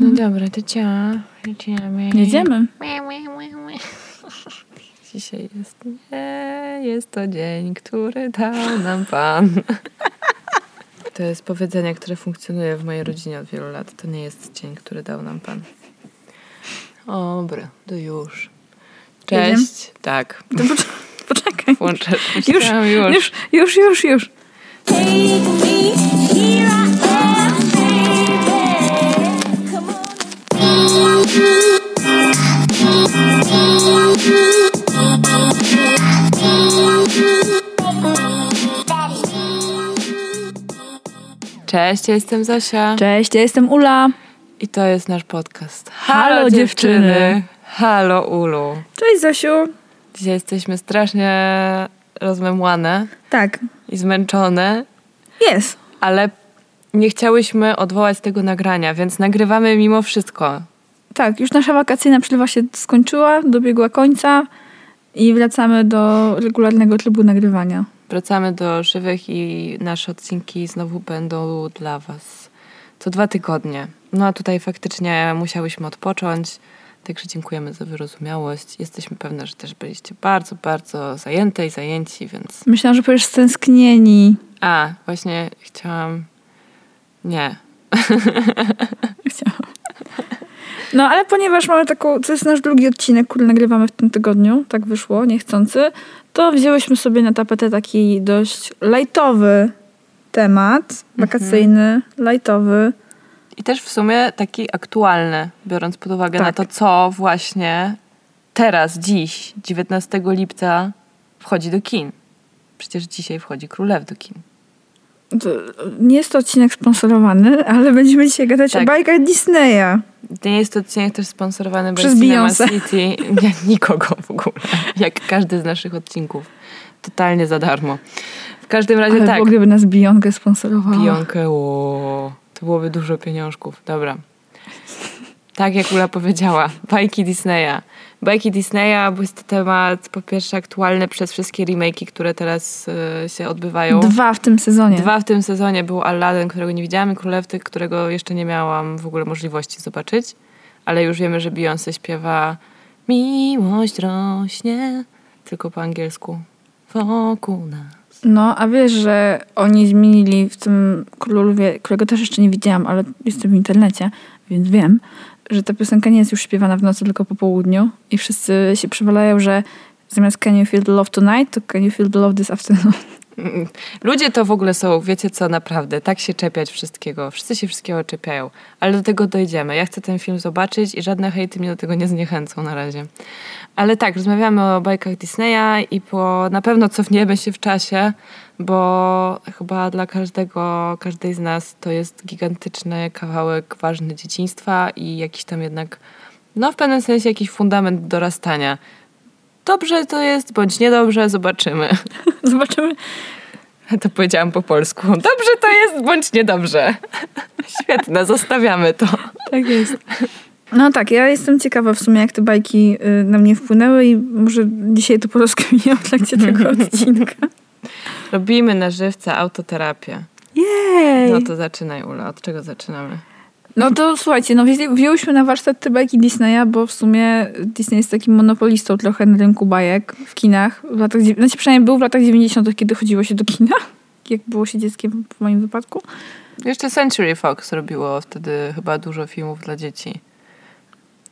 No dobra, to cio. Jedziemy. Jedziemy. Dzisiaj jest nie, jest to dzień, który dał nam Pan. To jest powiedzenie, które funkcjonuje w mojej rodzinie od wielu lat. To nie jest dzień, który dał nam Pan. Dobra, to już. Cześć. Jedziemy? Tak. To pocz- poczekaj. Włączę. Już, już. już, już, już, już. Take me, here I Cześć, ja jestem Zosia. Cześć, ja jestem Ula. I to jest nasz podcast. Halo, dziewczyny. Halo Ulu. Cześć Zosiu. Dzisiaj jesteśmy strasznie rozmemłane Tak, i zmęczone, jest. ale nie chciałyśmy odwołać tego nagrania, więc nagrywamy mimo wszystko. Tak, już nasza wakacyjna przerwa się skończyła, dobiegła końca i wracamy do regularnego trybu nagrywania. Wracamy do żywych i nasze odcinki znowu będą dla Was co dwa tygodnie. No a tutaj faktycznie musiałyśmy odpocząć, także dziękujemy za wyrozumiałość. Jesteśmy pewne, że też byliście bardzo, bardzo zajęte i zajęci, więc... Myślałam, że powiesz stęsknieni. A, właśnie chciałam... Nie. Chciałam. No, ale ponieważ mamy taką, to jest nasz drugi odcinek, który nagrywamy w tym tygodniu, tak wyszło, niechcący, to wzięłyśmy sobie na tapetę taki dość lajtowy temat, wakacyjny, lajtowy. I też w sumie taki aktualny, biorąc pod uwagę Tak. na to, co właśnie teraz, dziś, 19 lipca wchodzi do kin. Przecież dzisiaj wchodzi Królew do kin. Nie jest to odcinek sponsorowany, ale będziemy dzisiaj gadać Tak. o bajkach Disneya. To nie jest to odcinek też sponsorowany Przez Beyoncé. City. Nie, nikogo w ogóle. Jak każdy z naszych odcinków. Totalnie za darmo. W każdym razie Ale tak. było, gdyby nas Bionkę sponsorowała. Pijonkę, o, to byłoby dużo pieniążków. Dobra. Tak jak Ula powiedziała, bajki Disneya. Bajki Disneya, bo jest to temat po pierwsze aktualny przez wszystkie remake'i, które teraz e, się odbywają. Dwa w tym sezonie. Dwa w tym sezonie był Aladdin, którego nie widziałam, i Królewty, którego jeszcze nie miałam w ogóle możliwości zobaczyć. Ale już wiemy, że Beyoncé śpiewa Miłość rośnie, tylko po angielsku. Wokół nas. No, a wiesz, że oni zmienili w tym Królowie, którego też jeszcze nie widziałam, ale jestem w internecie, więc wiem, że ta piosenka nie jest już śpiewana w nocy, tylko po południu i wszyscy się przewalają, że zamiast Can you feel the love tonight, to Can you feel the love this afternoon. Ludzie to w ogóle są, wiecie co, naprawdę, tak się czepiać wszystkiego. Wszyscy się wszystkiego czepiają, ale do tego dojdziemy. Ja chcę ten film zobaczyć i żadne hejty mnie do tego nie zniechęcą na razie. Ale tak, rozmawiamy o bajkach Disneya i po, na pewno cofniemy się w czasie, bo chyba dla każdego, każdej z nas to jest gigantyczny kawałek ważny dzieciństwa i jakiś tam jednak, no w pewnym sensie jakiś fundament dorastania. Dobrze to jest, bądź niedobrze, zobaczymy. Zobaczymy. To powiedziałam po polsku. Dobrze to jest, bądź niedobrze. Świetne, zostawiamy to. Tak jest. No tak, ja jestem ciekawa w sumie, jak te bajki y, na mnie wpłynęły i może dzisiaj to porozkminiam w trakcie tego odcinka. Robimy na żywca autoterapię. Jej! No to zaczynaj, Ula. Od czego zaczynamy? No to słuchajcie, no wzięłyśmy na warsztat te bajki Disneya, bo w sumie Disney jest takim monopolistą trochę na rynku bajek w kinach. W latach, znaczy przynajmniej był w latach 90., kiedy chodziło się do kina, jak było się dzieckiem w moim wypadku. Jeszcze Century Fox robiło wtedy chyba dużo filmów dla dzieci.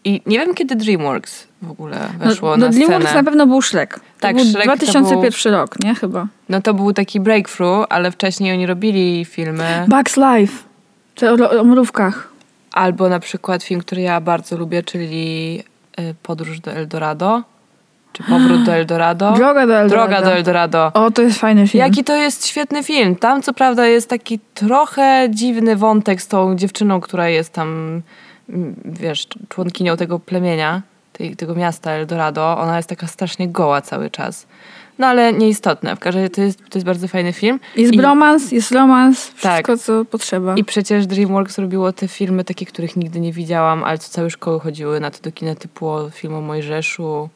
I nie wiem, kiedy DreamWorks w ogóle weszło no, na no scenę. DreamWorks na pewno był. To Tak, był Shrek to 2001 rok, nie? Chyba. No to był taki breakthrough, ale wcześniej oni robili filmy. Bugs Life. Te o, o mrówkach. Albo na przykład film, który ja bardzo lubię, czyli y, Podróż do Eldorado. Czy Powrót do Eldorado. Droga do Eldorado. Droga do Eldorado. O, to jest fajny film. Jaki to jest świetny film. Tam co prawda jest taki trochę dziwny wątek z tą dziewczyną, która jest tam, wiesz, członkinią tego plemienia, tej, tego miasta Eldorado. Ona jest taka strasznie goła cały czas. No ale nieistotne. W każdym razie to jest, to jest bardzo fajny film. Jest I- bromans, jest romans, wszystko Tak. co potrzeba. I przecież DreamWorks robiło te filmy, takie, których nigdy nie widziałam, ale co całe szkoły chodziły na to do kina, typu film o Mojżeszu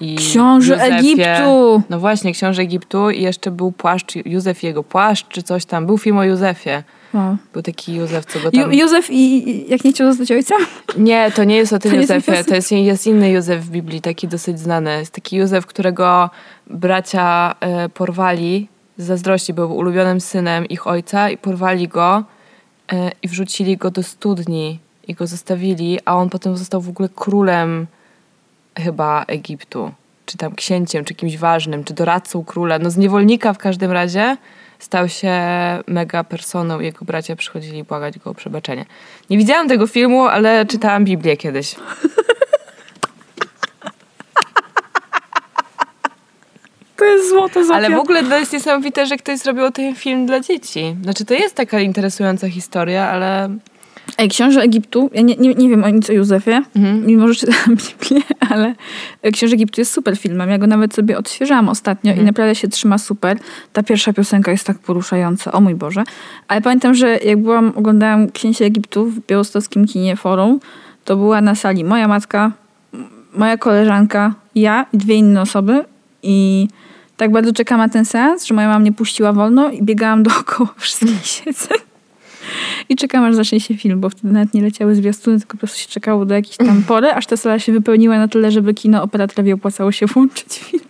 i Książę Józefie. Egiptu. No właśnie, Książę Egiptu i jeszcze był płaszcz, Józef jego płaszcz, czy coś tam. Był film o Józefie. Wow. Był taki Józef, co go Ju- tam... Józef i i jak nie chciał zostać ojcem? Nie, to nie jest o tym To jest Józefie, Józef? to jest, jest inny Józef w Biblii, taki dosyć znany. Jest taki Józef, którego bracia e, porwali z zazdrości, był ulubionym synem ich ojca i porwali go e, i wrzucili go do studni i go zostawili, a on potem został w ogóle królem chyba Egiptu, czy tam księciem, czy kimś ważnym, czy doradcą króla, no z niewolnika w każdym razie stał się mega personą i jego bracia przychodzili błagać go o przebaczenie. Nie widziałam tego filmu, ale czytałam Biblię kiedyś. To jest złoto Zofia. Ale w ogóle to jest niesamowite, że ktoś zrobił ten film dla dzieci. Znaczy to jest taka interesująca historia, ale Ej, książę Egiptu, ja nie, nie, nie wiem o nic o Józefie, Mhm. mimo że czytałam Biblię, ale Książę Egiptu jest super filmem. Ja go nawet sobie odświeżałam ostatnio Mhm. i naprawdę się trzyma super. Ta pierwsza piosenka jest tak poruszająca, o mój Boże. Ale pamiętam, że jak byłam, oglądałam Księcia Egiptu w białostockim kinie Forum, to była na sali moja matka, moja koleżanka, ja i dwie inne osoby i tak bardzo czekałam na ten seans, że moja mama mnie puściła wolno i biegałam dookoła wszystkich siedzeń. I czekam, aż zacznie się film, bo wtedy nawet nie leciały zwiastuny, tylko po prostu się czekało do jakiejś tam pory, aż ta sala się wypełniła na tyle, żeby kino operatorowi opłacało się włączyć film.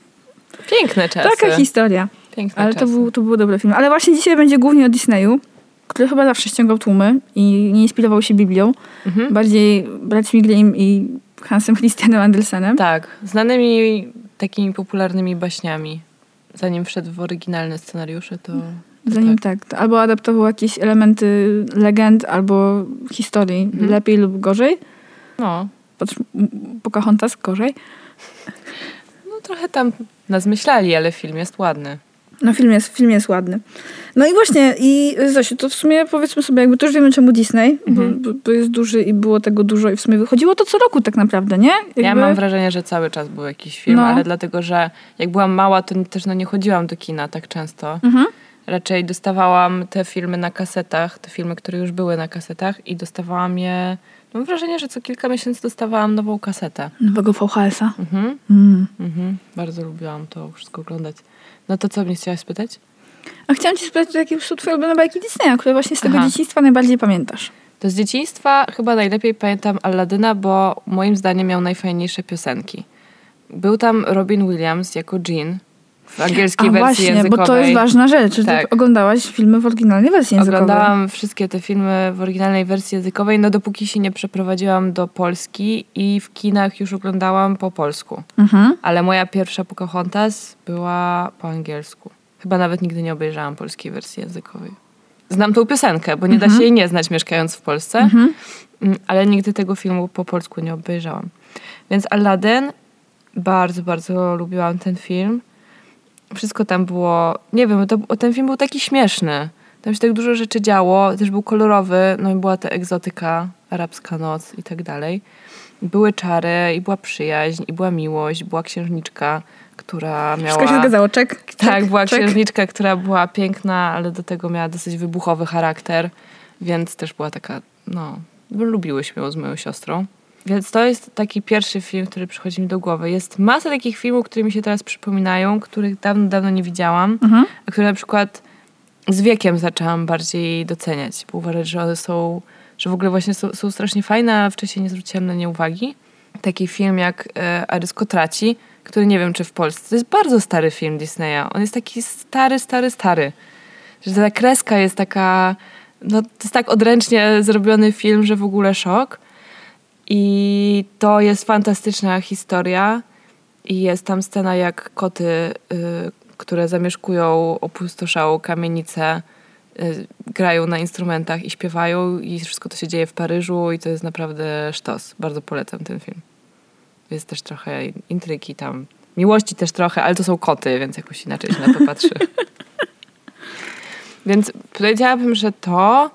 piękne czasy. Taka historia. Piękne Ale to czasy. był, to był dobry film. Ale właśnie dzisiaj będzie głównie o Disneyu, który chyba zawsze ściągał tłumy i nie inspirował się Biblią. Mhm. Bardziej braćmi Grimm i Hansem Christianem Andersenem. Tak, znanymi takimi popularnymi baśniami. Zanim wszedł w oryginalne scenariusze, to... Zanim tak. tak. albo adaptował jakieś elementy legend albo historii, Mhm. lepiej lub gorzej. No, Patrz, Pocahontas gorzej. no trochę tam nas myśleli, ale film jest ładny. No film jest, film jest ładny. No i właśnie, i Zosiu, to w sumie powiedzmy sobie, jakby to już wiemy czemu Disney, Mhm. bo, bo, jest duży i było tego dużo i w sumie wychodziło to co roku tak naprawdę, nie? Jakby... Ja mam wrażenie, że cały czas był jakiś film, No. ale dlatego, że jak byłam mała, to też no, nie chodziłam do kina tak często. Mhm. Raczej dostawałam te filmy na kasetach, te filmy, które już były na kasetach i dostawałam je... Mam wrażenie, że co kilka miesięcy dostawałam nową kasetę. Nowego VHS-a. Mhm, Mm. mhm. Bardzo lubiłam to wszystko oglądać. No to co mnie chciałaś spytać? A chciałam cię spytać, jakie są twoje ulubione bajki Disneya, które właśnie z tego Aha. dzieciństwa najbardziej pamiętasz? To z dzieciństwa chyba najlepiej pamiętam Aladyna, bo moim zdaniem miał najfajniejsze piosenki. Był tam Robin Williams jako Jean w angielskiej A wersji właśnie, językowej. bo to jest ważna rzecz, że Tak. oglądałaś filmy w oryginalnej wersji językowej. Oglądałam wszystkie te filmy w oryginalnej wersji językowej, no dopóki się nie przeprowadziłam do Polski i w kinach już oglądałam po polsku. Mhm. Ale moja pierwsza Pocahontas była po angielsku. Chyba nawet nigdy nie obejrzałam polskiej wersji językowej. Znam tą piosenkę, bo nie da się jej nie znać mieszkając w Polsce, Mhm. Mm, ale nigdy tego filmu po polsku nie obejrzałam. Więc Aladdin, bardzo, bardzo lubiłam ten film. Wszystko tam było, nie wiem, to, ten film był taki śmieszny. Tam się tak dużo rzeczy działo, też był kolorowy, no i była ta egzotyka, arabska noc i tak dalej. Były czary i była przyjaźń, i była miłość, była księżniczka, która miała... Wszystko się zgadzało, czek. Tak, czek, była czek. księżniczka, która była piękna, ale do tego miała dosyć wybuchowy charakter, więc też była taka, no, lubiłyśmy ją z moją siostrą. Więc to jest taki pierwszy film, który przychodzi mi do głowy. Jest masa takich filmów, które mi się teraz przypominają, których dawno, dawno nie widziałam, Mhm. a które na przykład z wiekiem zaczęłam bardziej doceniać, bo uważać, że one są, że w ogóle właśnie są, są strasznie fajne, a wcześniej nie zwróciłam na nie uwagi. Taki film jak e, Arysko traci, który nie wiem, czy w Polsce. To jest bardzo stary film Disneya. On jest taki stary, stary, stary. Że ta kreska jest taka... No, to jest tak odręcznie zrobiony film, że w ogóle szok. I to jest fantastyczna historia. I jest tam scena, jak koty, y, które zamieszkują opustoszałą kamienicę, y, grają na instrumentach i śpiewają. I wszystko to się dzieje w Paryżu i to jest naprawdę sztos. Bardzo polecam ten film. Jest też trochę intrygi tam. Miłości też trochę, ale to są koty, więc jakoś inaczej się na to patrzy. więc powiedziałabym, że to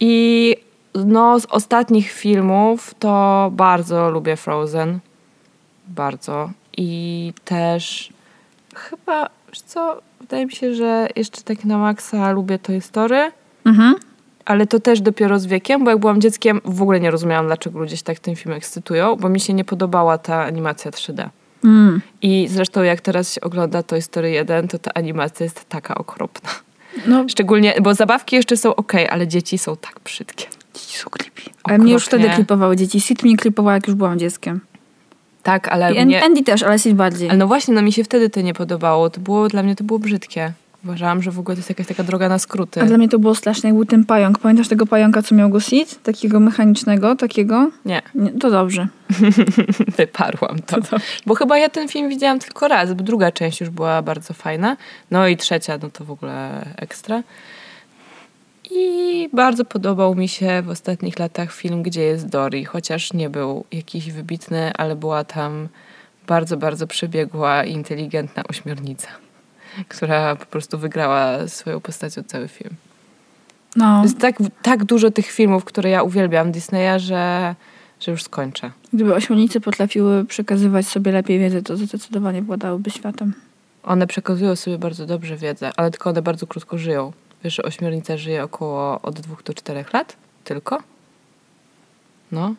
i no z ostatnich filmów to bardzo lubię Frozen. Bardzo. I też chyba, co, wydaje mi się, że jeszcze tak na maksa lubię Toy Story, Mhm. ale to też dopiero z wiekiem, bo jak byłam dzieckiem w ogóle nie rozumiałam, dlaczego ludzie się tak tym film ekscytują, bo mi się nie podobała ta animacja 3D. Mm. I zresztą jak teraz się ogląda Toy Story 1, to ta animacja jest taka okropna. No, Szczególnie, bo zabawki jeszcze są ok, ale dzieci są tak brzydkie. Dzieci są creepy. Ale mnie już wtedy klipowały dzieci. Sid mnie klipowała, jak już byłam dzieckiem. Tak, ale I mnie, Andy też, ale Sid bardziej. Ale no właśnie, no mi się wtedy to nie podobało. To było, dla mnie to było brzydkie. Uważałam, że w ogóle to jest jakaś taka droga na skróty. A dla mnie to było straszne, jak był ten pająk. Pamiętasz tego pająka, co miał go Sid? Takiego mechanicznego, takiego? Nie, Nie, to dobrze. wyparłam to. Bo chyba ja ten film widziałam tylko raz, bo druga część już była bardzo fajna. No i trzecia, no to w ogóle ekstra. I bardzo podobał mi się w ostatnich latach film Gdzie jest Dory, chociaż nie był jakiś wybitny, ale była tam bardzo, bardzo przebiegła i inteligentna ośmiornica, która po prostu wygrała swoją postacią cały film. No, Jest tak, tak dużo tych filmów, które ja uwielbiam Disneya, że, że już skończę. gdyby ośmiornice potrafiły przekazywać sobie lepiej wiedzę, to zdecydowanie władałyby światem. One przekazują sobie bardzo dobrze wiedzę, ale tylko one bardzo krótko żyją. Wiesz, że ośmiornica żyje około od dwóch do czterech lat? Tylko? No.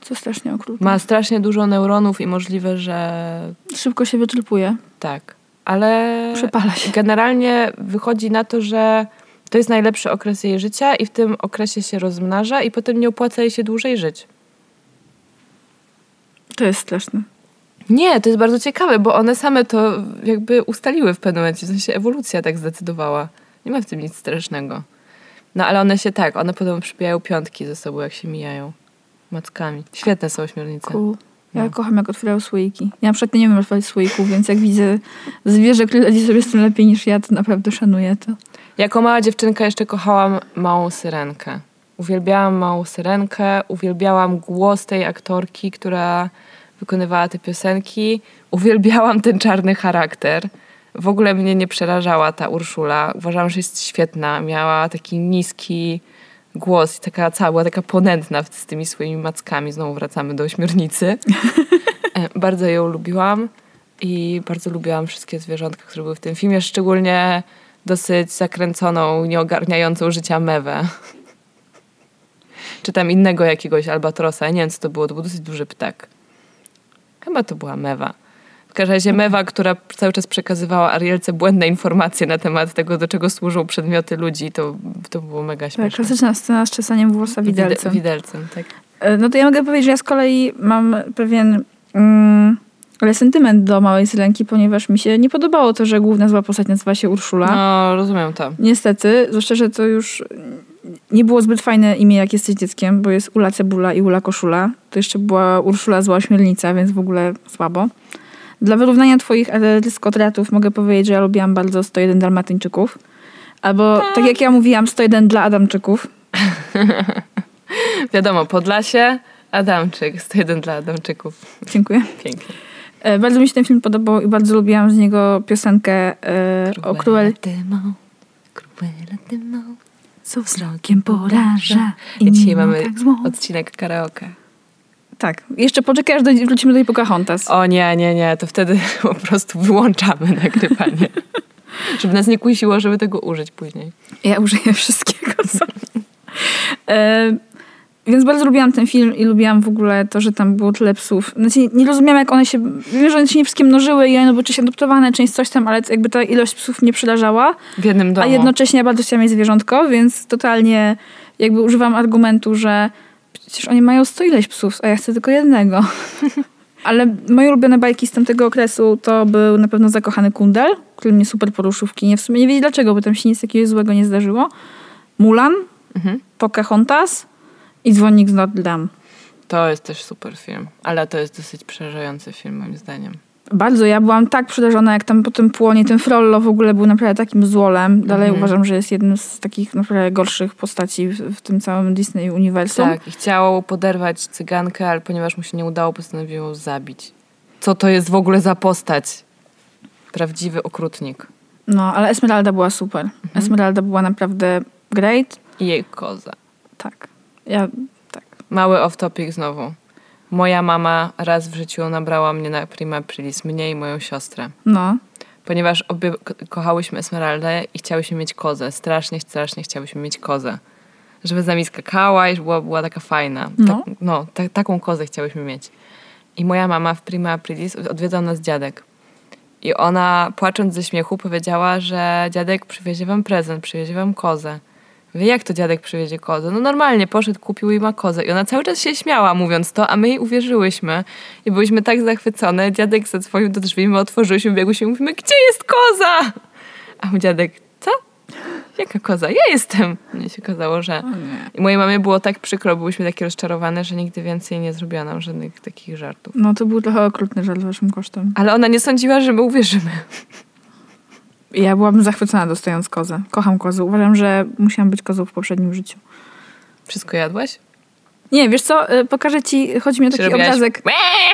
Co strasznie okrutne. Ma strasznie dużo neuronów i możliwe, że Szybko się wytrupuje. tak. Ale Przepala się. generalnie wychodzi na to, że to jest najlepszy okres jej życia i w tym okresie się rozmnaża i potem nie opłaca jej się dłużej żyć. To jest straszne. Nie, to jest bardzo ciekawe, bo one same to jakby ustaliły w pewnym momencie, w sensie ewolucja tak zdecydowała. Nie ma w tym nic strasznego. No ale one się tak, one potem przybijają piątki ze sobą, jak się mijają. Mackami. Świetne są ośmiornice. Cool. Ja No. kocham, jak otwierają słoiki. Ja na przykład nie wiem otwierać słoików, więc jak widzę zwierzę, które radzi sobie z tym lepiej niż ja, to naprawdę szanuję to. Jako mała dziewczynka jeszcze kochałam Małą Syrenkę. Uwielbiałam Małą Syrenkę, uwielbiałam głos tej aktorki, która wykonywała te piosenki. Uwielbiałam ten czarny charakter. W ogóle mnie nie przerażała ta Urszula. Uważałam, że jest świetna. Miała taki niski głos i taka cała, była taka ponętna z tymi swoimi mackami. Znowu wracamy do ośmiornicy. E, bardzo ją lubiłam i bardzo lubiłam wszystkie zwierzątka, które były w tym filmie, szczególnie dosyć zakręconą, nieogarniającą życia mewę. Czy tam innego jakiegoś albatrosa. Nie wiem, co to było. To był dosyć duży ptak. Chyba to była mewa. W każdym razie mewa, która cały czas przekazywała Arielce błędne informacje na temat tego, do czego służą przedmioty ludzi. To, to było mega Tak, śmieszne. klasyczna scena z czesaniem włosa widelcem. Wide- widelcem, tak. E, No to ja mogę powiedzieć, że ja z kolei mam pewien mm, ale sentyment do Małej Syrenki, ponieważ mi się nie podobało to, że główna zła postać nazywa się Urszula. No, rozumiem to. Niestety, zwłaszcza, że to już nie było zbyt fajne imię, jak jesteś dzieckiem, bo jest Ula Cebula i Ula Koszula. To jeszcze była Urszula Zła Ośmiornica, więc w ogóle słabo. Dla wyrównania twoich skotratów mogę powiedzieć, że ja lubiłam bardzo 101 Dalmatyńczyków. Albo, tak jak ja mówiłam, 101 dla Adamczyków. Wiadomo, Podlasie, Adamczyk. 101 dla Adamczyków. Dziękuję. Pięknie. E, Bardzo mi się ten film podobał i bardzo lubiłam z niego piosenkę e, o Cruel... Co wzrokiem poraża I dzisiaj mamy tak odcinek karaoke. Tak. Jeszcze poczekaj, aż dojdzie- wrócimy do tej Pocahontas. O nie, nie, nie, to wtedy po prostu wyłączamy nagrywanie. Żeby nas nie kusiło, żeby tego użyć później. Ja użyję wszystkiego. sorry. e, więc bardzo lubiłam ten film i lubiłam w ogóle to, że tam było tyle psów. Znaczy, nie rozumiałam, jak one się... Wiem, że one się nie wszystkie mnożyły i one były część adoptowane, część coś tam, ale jakby ta ilość psów mnie przerażała. W jednym domu. A jednocześnie ja bardzo chciałam mieć zwierzątko, więc totalnie jakby używam argumentu, że przecież oni mają sto ileś psów, a ja chcę tylko jednego. Ale moje ulubione bajki z tamtego okresu to był na pewno Zakochany Kundel, który mnie super poruszył w kinie. W sumie nie wiedzieć dlaczego, bo tam się nic takiego złego nie zdarzyło. Mulan, Mhm. Pocahontas i Dzwonnik z Notre Dame. To jest też super film, ale to jest dosyć przerażający film moim zdaniem. Bardzo, ja byłam tak przerażona, jak tam po tym płonie, ten Frollo w ogóle był naprawdę takim złolem. Dalej Mhm. uważam, że jest jednym z takich naprawdę gorszych postaci w, w tym całym Disney uniwersum. Tak, i chciało poderwać cygankę, ale ponieważ mu się nie udało, postanowił ją zabić. Co to jest w ogóle za postać? Prawdziwy okrutnik. No, ale Esmeralda była super. Mhm. Esmeralda była naprawdę great. I jej koza. Tak. Ja, tak. Mały off-topic znowu. Moja mama raz w życiu nabrała mnie na prima aprilis, mnie i moją siostrę. No. Ponieważ obie ko- kochałyśmy Esmeraldę i chciałyśmy mieć kozę. Strasznie, strasznie chciałyśmy mieć kozę. Żeby z nami skakała i żeby była, była taka fajna. No. Tak, no ta, taką kozę chciałyśmy mieć. I moja mama w prima aprilis odwiedzał nas dziadek. I ona, płacząc ze śmiechu, powiedziała, że dziadek przywiezie wam prezent, przywiezie wam kozę. Wie, jak to dziadek przywiezie kozę? No normalnie, poszedł, kupił i ma kozę. I ona cały czas się śmiała, mówiąc to, a my jej uwierzyłyśmy. I byliśmy tak zachwycone. Dziadek zadzwonił do drzwi, my otworzyliśmy, biegłyśmy i mówimy, gdzie jest koza? A mój dziadek, co? Jaka koza? Ja jestem. I się okazało, że... I mojej mamie było tak przykro, byłyśmy takie rozczarowane, że nigdy więcej nie zrobiła nam żadnych takich żartów. No to był trochę okrutny żart waszym kosztem. Ale ona nie sądziła, że my uwierzymy. Ja byłabym zachwycona dostając kozę. Kocham kozy. Uważam, że musiałam być kozą w poprzednim życiu. Wszystko jadłaś? Nie, wiesz co, y, pokażę ci, chodzi mi o taki obrazek.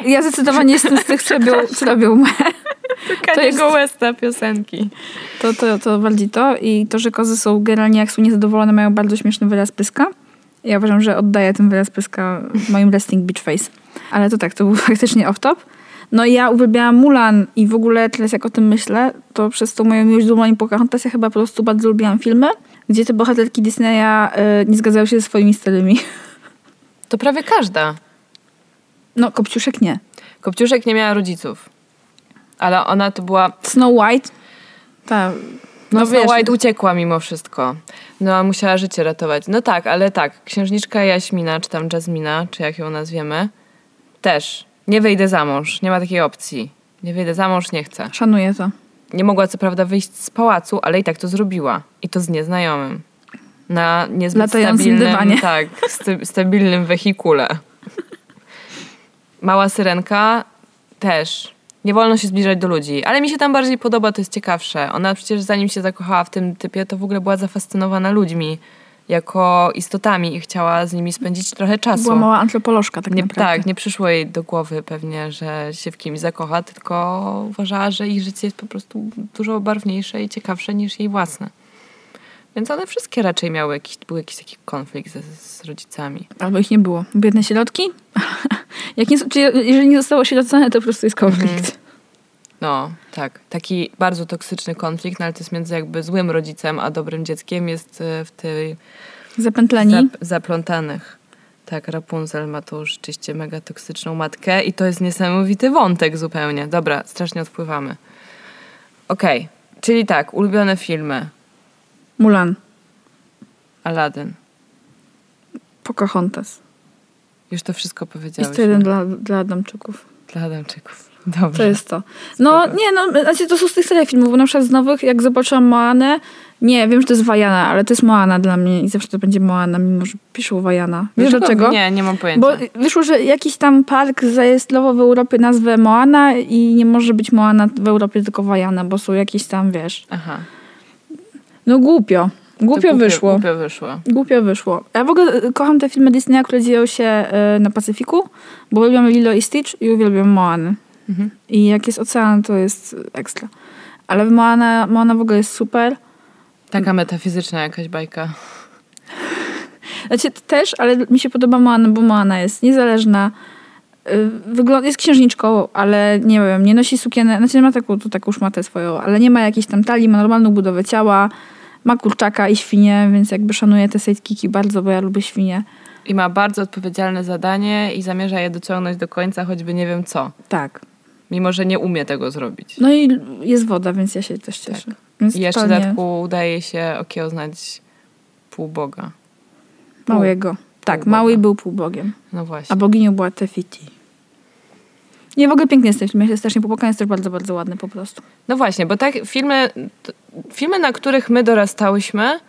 Ja zdecydowanie jestem z tych, co robią, co robią To jest- jego Westa piosenki. To, to, to bardziej to. I to, że kozy są generalnie, jak są niezadowolone, mają bardzo śmieszny wyraz pyska. Ja uważam, że oddaję ten wyraz pyska w moim resting beach face. Ale to tak, to był faktycznie off-top. No i ja uwielbiałam Mulan i w ogóle teraz jak o tym myślę, to przez tą moją miłość do Mulan i Pocahontas ja chyba po prostu bardzo lubiłam filmy, gdzie te bohaterki Disneya y, nie zgadzały się ze swoimi stylami. To prawie każda. No, Kopciuszek nie. Kopciuszek nie miała rodziców. Ale ona to była... Snow White? Tak. No, No Snow wiesz- White uciekła mimo wszystko. No, a musiała życie ratować. No tak, ale tak. Księżniczka Jaśmina, czy tam Jasmina, czy jak ją nazwiemy, też. Nie wyjdę za mąż. Nie ma takiej opcji. Nie wyjdę za mąż, nie chcę. Szanuję to. Nie mogła co prawda wyjść z pałacu, ale i tak to zrobiła. I to z nieznajomym. Na niezbyt Latającym stabilnym, dywanie. tak, sta- stabilnym wehikule. Mała syrenka też. Nie wolno się zbliżać do ludzi, ale mi się tam bardziej podoba, to jest ciekawsze. Ona przecież zanim się zakochała w tym typie, to w ogóle była zafascynowana ludźmi jako istotami i chciała z nimi spędzić trochę czasu. Była mała antropolożka tak Nie, naprawdę. tak, nie przyszło jej do głowy pewnie, że się w kimś zakocha, tylko uważała, że ich życie jest po prostu dużo barwniejsze i ciekawsze niż jej własne. Więc one wszystkie raczej miały jakiś, był jakiś taki konflikt ze, z rodzicami. Albo ich nie było. Biedne sierotki? Jak nie, jeżeli nie zostało sierocone, to po prostu jest konflikt. No, tak. Taki bardzo toksyczny konflikt, no ale to jest między jakby złym rodzicem a dobrym dzieckiem jest e, w tej Zaplętleni. zap, zaplątanych. Tak, Rapunzel ma tą rzeczywiście mega toksyczną matkę i to jest niesamowity wątek zupełnie. Dobra, strasznie odpływamy. Okej, czyli tak, ulubione filmy. Mulan. Aladdin. Pocahontas. Już to wszystko powiedziałeś. Jest to jeden dla, dla Adamczyków. Dla Adamczyków. Dobrze. To jest to. No Spoko. nie, no znaczy to są z tych serii filmów, bo na przykład z nowych, jak zobaczyłam Moanę, nie, wiem, że to jest Wajana, ale to jest Moana dla mnie i zawsze to będzie Moana, mimo że piszą Wajana. Wiesz dlaczego? Nie, nie mam pojęcia. Bo wyszło, że jakiś tam park zarejestrował w Europie nazwę Moana i nie może być Moana w Europie, tylko Wajana, bo są jakieś tam, wiesz, Aha. no głupio. To Głupio wyszło. Głupio wyszło. Głupio wyszło. Ja w ogóle y, kocham te filmy Disneya, które dzieją się y, na Pacyfiku, bo uwielbiam Lilo i Stitch i uwielbiam Moany. Mhm. I jak jest ocean, to jest ekstra. Ale Moana, Moana w ogóle jest super. Taka metafizyczna jakaś bajka. Znaczy też, ale mi się podoba Moana, bo Moana jest niezależna. y, Wygląda, jest księżniczką, ale nie wiem, nie nosi sukienę, znaczy nie ma taką, tu taką szmatę swoją, ale nie ma jakiejś tam talii, ma normalną budowę ciała, ma kurczaka i świnie, więc jakby szanuję te sidekicki bardzo, bo ja lubię świnie. I ma bardzo odpowiedzialne zadanie i zamierza je dociągnąć do końca, choćby nie wiem co. Tak. Mimo, że nie umie tego zrobić. No i jest woda, więc ja się też cieszę. Więc I jeszcze w totalnie dodatku udaje się okiełznać półboga. małego. Tak, półboga. mały był półbogiem. No właśnie. A boginią była Tefiti. Nie, w ogóle pięknie jest ten film. Się strasznie popłakałam. Jest też bardzo, bardzo ładny po prostu. No właśnie, bo tak filmy, filmy, na których my dorastałyśmy,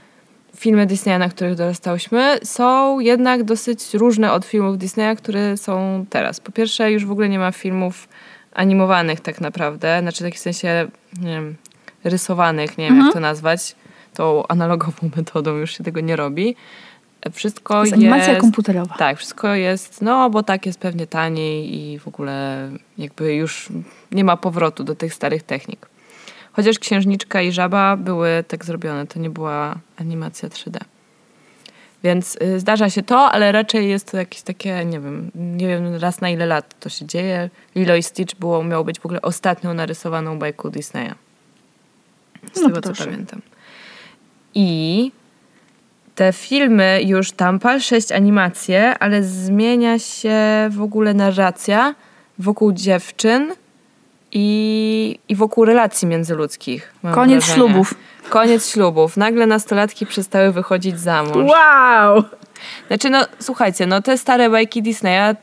filmy Disneya, na których dorastałyśmy, są jednak dosyć różne od filmów Disneya, które są teraz. Po pierwsze, już w ogóle nie ma filmów animowanych tak naprawdę, znaczy w sensie, nie wiem, rysowanych, nie wiem Mhm. jak to nazwać, tą analogową metodą już się tego nie robi. Wszystko To jest jest... animacja komputerowa. Tak, wszystko jest, no bo tak jest pewnie taniej i w ogóle jakby już nie ma powrotu do tych starych technik. Chociaż Księżniczka i Żaba były tak zrobione, to nie była animacja 3D. Więc y, zdarza się to, ale raczej jest to jakieś takie, nie wiem, nie wiem raz na ile lat to się dzieje. Lilo i Stitch było, miało być w ogóle ostatnią narysowaną bajką Disneya. Z No tego proszę. co pamiętam. I te filmy już tam pal 6 animacje, ale zmienia się w ogóle narracja wokół dziewczyn i, i wokół relacji międzyludzkich. Koniec wrażenie. ślubów. Koniec ślubów. Nagle nastolatki przestały wychodzić za mąż. Wow! Znaczy, no słuchajcie, no te stare bajki Disneya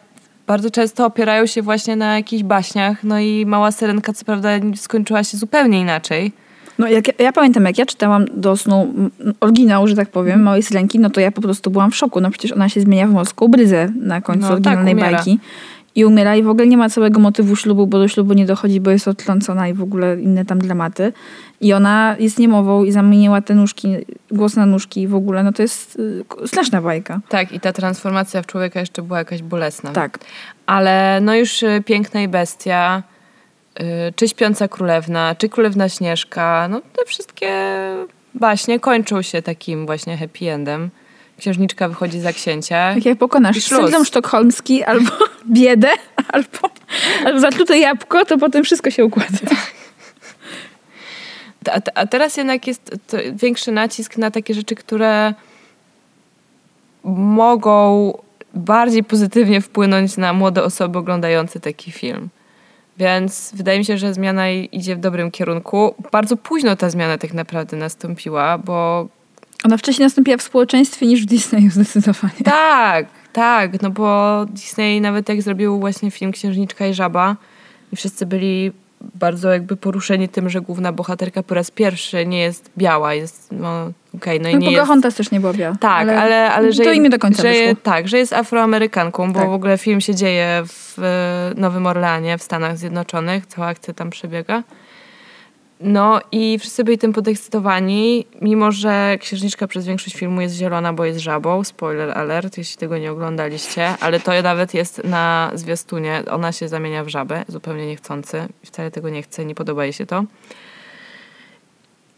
bardzo często opierają się właśnie na jakichś baśniach, no i Mała Syrenka co prawda skończyła się zupełnie inaczej. No jak, ja- pamiętam, jak ja czytałam do snu oryginał, że tak powiem, Małej Syrenki, no to ja po prostu byłam w szoku. No przecież ona się zmienia w morską bryzę na końcu No tak, oryginalnej umiera. bajki. I umiera i w ogóle nie ma całego motywu ślubu, bo do ślubu nie dochodzi, bo jest odtrącona i w ogóle inne tam dramaty. I ona jest niemową i zamieniła te nóżki, głos na nóżki i w ogóle, no to jest y, straszna bajka. Tak, i ta transformacja w człowieka jeszcze była jakaś bolesna. Tak. Ale no już y, Piękna i Bestia, y, czy Śpiąca Królewna, czy Królewna Śnieżka, no te wszystkie baśnie kończą się takim właśnie happy endem. Księżniczka wychodzi za księcia. Tak jak pokonasz syndrom sztokholmski albo biedę, albo, albo zatrute jabłko, to potem wszystko się układa. A, a teraz jednak jest większy nacisk na takie rzeczy, które mogą bardziej pozytywnie wpłynąć na młode osoby oglądające taki film. Więc wydaje mi się, że zmiana idzie w dobrym kierunku. Bardzo późno ta zmiana tak naprawdę nastąpiła, bo Ona wcześniej nastąpiła w społeczeństwie niż w Disneyu zdecydowanie. tak, tak, no bo Disney nawet jak zrobił właśnie film Księżniczka i Żaba i wszyscy byli bardzo jakby poruszeni tym, że główna bohaterka po raz pierwszy nie jest biała, jest no okej, no i No, nie jest... Też nie była biała. Tak, ale, ale, że, to im nie do końca że, wyszło. Tak, że jest afroamerykanką, bo Tak. w ogóle film się dzieje w e, Nowym Orleanie, w Stanach Zjednoczonych, cała akcja tam przebiega. No i wszyscy byli tym podekscytowani, mimo że księżniczka przez większość filmu jest zielona, bo jest żabą. Spoiler alert, jeśli tego nie oglądaliście, ale to nawet jest na zwiastunie. Ona się zamienia w żabę, zupełnie niechcący. Wcale tego nie chce, nie podoba jej się to.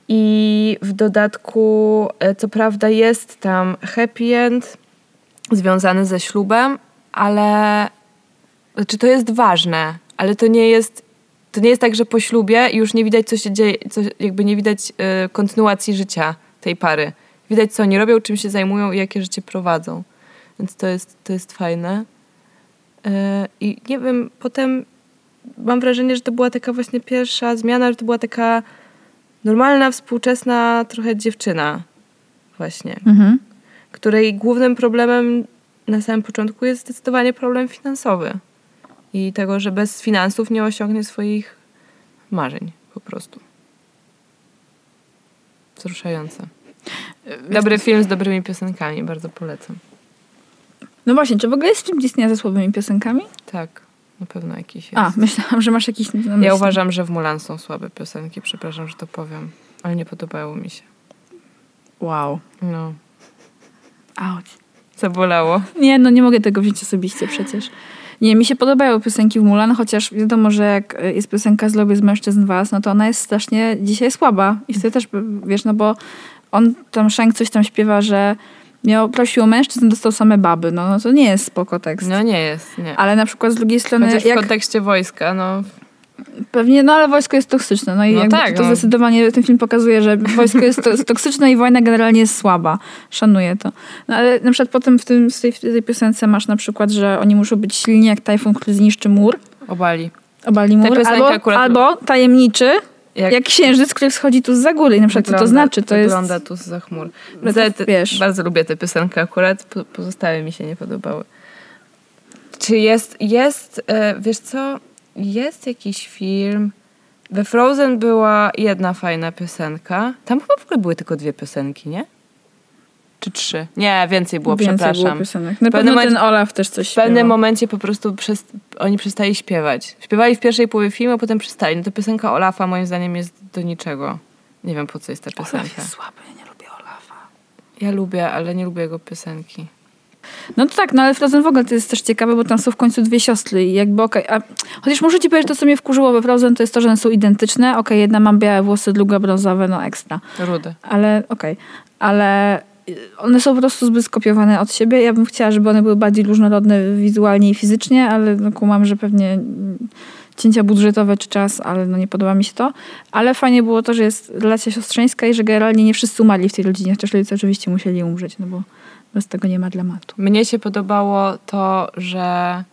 I w dodatku, e, co prawda, jest tam happy end związany ze ślubem, ale znaczy to jest ważne, ale to nie jest. To nie jest tak, że po ślubie już nie widać, co się dzieje, co, jakby nie widać e, kontynuacji życia tej pary. Widać, co oni robią, czym się zajmują i jakie życie prowadzą. Więc to jest, to jest fajne. E, I nie wiem, potem mam wrażenie, że to była taka właśnie pierwsza zmiana, że to była taka normalna, współczesna trochę dziewczyna właśnie, Mhm. której głównym problemem na samym początku jest zdecydowanie problem finansowy. I tego, że bez finansów nie osiągnie swoich marzeń po prostu. Wzruszające. Dobry film z dobrymi piosenkami, bardzo polecam. No właśnie, czy w ogóle jest film Disneya ze słabymi piosenkami? Tak, na pewno jakiś jest. A, myślałam, że masz jakiś. Ja uważam, że w Mulan są słabe piosenki, przepraszam, że to powiem, ale nie podobało mi się. Wow. No, Auć. zabolało. Nie, no nie mogę tego wziąć osobiście przecież. Nie, mi się podobają piosenki w Mulan, chociaż wiadomo, że jak y, jest piosenka z Lubię z mężczyzn was, no to ona jest strasznie dzisiaj słaba. I wtedy też, wiesz, no bo on tam, Shank coś tam śpiewa, że miał, prosił o mężczyzn, dostał same baby. No, no to nie jest spoko tekst. No nie jest, nie. Ale na przykład z drugiej strony, Chociaż w jak kontekście wojska, no pewnie, no ale wojsko jest toksyczne. No i No tak, to no. zdecydowanie ten film pokazuje, że wojsko jest to- toksyczne i wojna generalnie jest słaba. Szanuję to. No ale na przykład potem w, tym, w, tej, w tej piosence masz na przykład, że oni muszą być silni jak tajfun, który zniszczy mur. obali. Obali mur. Albo, akurat- albo tajemniczy, Jak, jak, księżyc, który wschodzi tu za góry. I na przykład co to znaczy? To jest... Wygląda tu za chmur. No to te- wiesz. Bardzo lubię tę piosenkę akurat, po- pozostałe mi się nie podobały. Czy jest, jest, e, wiesz co, jest jakiś film, we Frozen była jedna fajna piosenka, tam chyba w ogóle były tylko dwie piosenki, nie? Czy trzy? Nie, więcej było, Więcej przepraszam. było piosenek. Na pewno ten Olaf też coś W pewnym śpiewał. momencie po prostu przez, oni przestali śpiewać. Śpiewali w pierwszej połowie filmu, a potem przestali. No to piosenka Olafa moim zdaniem jest do niczego. Nie wiem po co jest ta Olaf piosenka. jest słaby, ja nie lubię Olafa. Ja lubię, ale nie lubię jego piosenki. No to tak, no ale Frozen w ogóle to jest też ciekawe, bo tam są w końcu dwie siostry i jakby okej, a chociaż muszę ci powiedzieć, to co mnie wkurzyło we Frozen, to jest to, że one są identyczne. Okej, jedna ma białe włosy, druga brązowe, no ekstra. Rudy. Ale okej, ale y, one są po prostu zbyt skopiowane od siebie. Ja bym chciała, żeby one były bardziej różnorodne wizualnie i fizycznie, ale no kumam, że pewnie mm, cięcia budżetowe czy czas, ale no nie podoba mi się to. Ale fajnie było to, że jest relacja siostrzeńska i że generalnie nie wszyscy umarli w tej rodzinie, chociaż rodzice oczywiście musieli umrzeć, no bo bez tego nie ma dramatu. Mnie się podobało to, że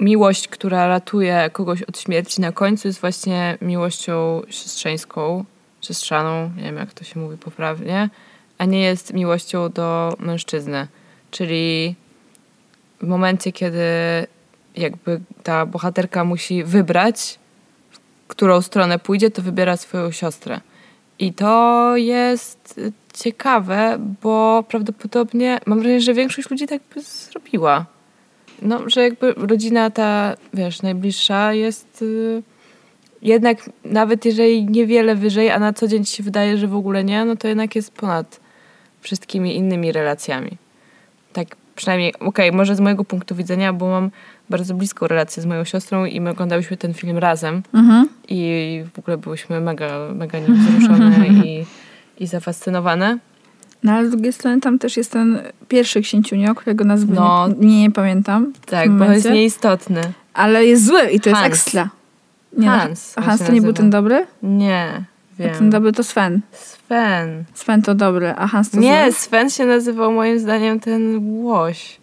miłość, która ratuje kogoś od śmierci na końcu jest właśnie miłością siostrzeńską, siostrzaną, nie wiem jak to się mówi poprawnie, a nie jest miłością do mężczyzny. Czyli w momencie, kiedy jakby ta bohaterka musi wybrać, w którą stronę pójdzie, to wybiera swoją siostrę. I to jest ciekawe, bo prawdopodobnie mam wrażenie, że większość ludzi tak by zrobiła. No, że jakby rodzina ta, wiesz, najbliższa jest y, jednak, nawet jeżeli niewiele wyżej, a na co dzień ci się wydaje, że w ogóle nie, no to jednak jest ponad wszystkimi innymi relacjami. Tak przynajmniej, okej, może z mojego punktu widzenia, bo mam bardzo bliską relację z moją siostrą i my oglądałyśmy ten film razem Mhm. i w ogóle byłyśmy mega, mega nim wzruszone i, i zafascynowane. No ale z drugiej strony tam też jest ten pierwszy księciunio, którego nazwy No. nie, nie, nie pamiętam. Tak, bo jest nieistotny. Ale jest zły i to jest Hans. ekstra. Nie, Hans A Hans to nie był ten dobry? Nie, A wiem. ten dobry to Sven. Sven. Sven to dobry, a Hans to Nie, zły. Sven się nazywał moim zdaniem ten łoś.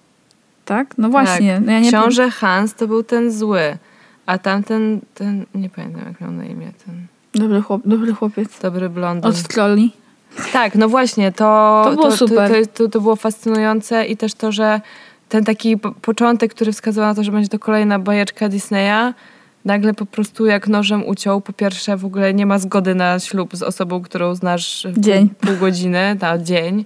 Tak? No właśnie. Tak. No ja nie Książę Hans to był ten zły, a tamten, ten, nie pamiętam jak miał na imię, ten Dobry, chłop, dobry chłopiec. dobry blondyn. Od trolli. Tak, no właśnie, to, To było super. To, to, to było fascynujące i też to, że ten taki po- początek, który wskazywał na to, że będzie to kolejna bajeczka Disneya, nagle po prostu jak nożem uciął. Po pierwsze, w ogóle nie ma zgody na ślub z osobą, którą znasz Dzień. Pół, pół godziny, na dzień.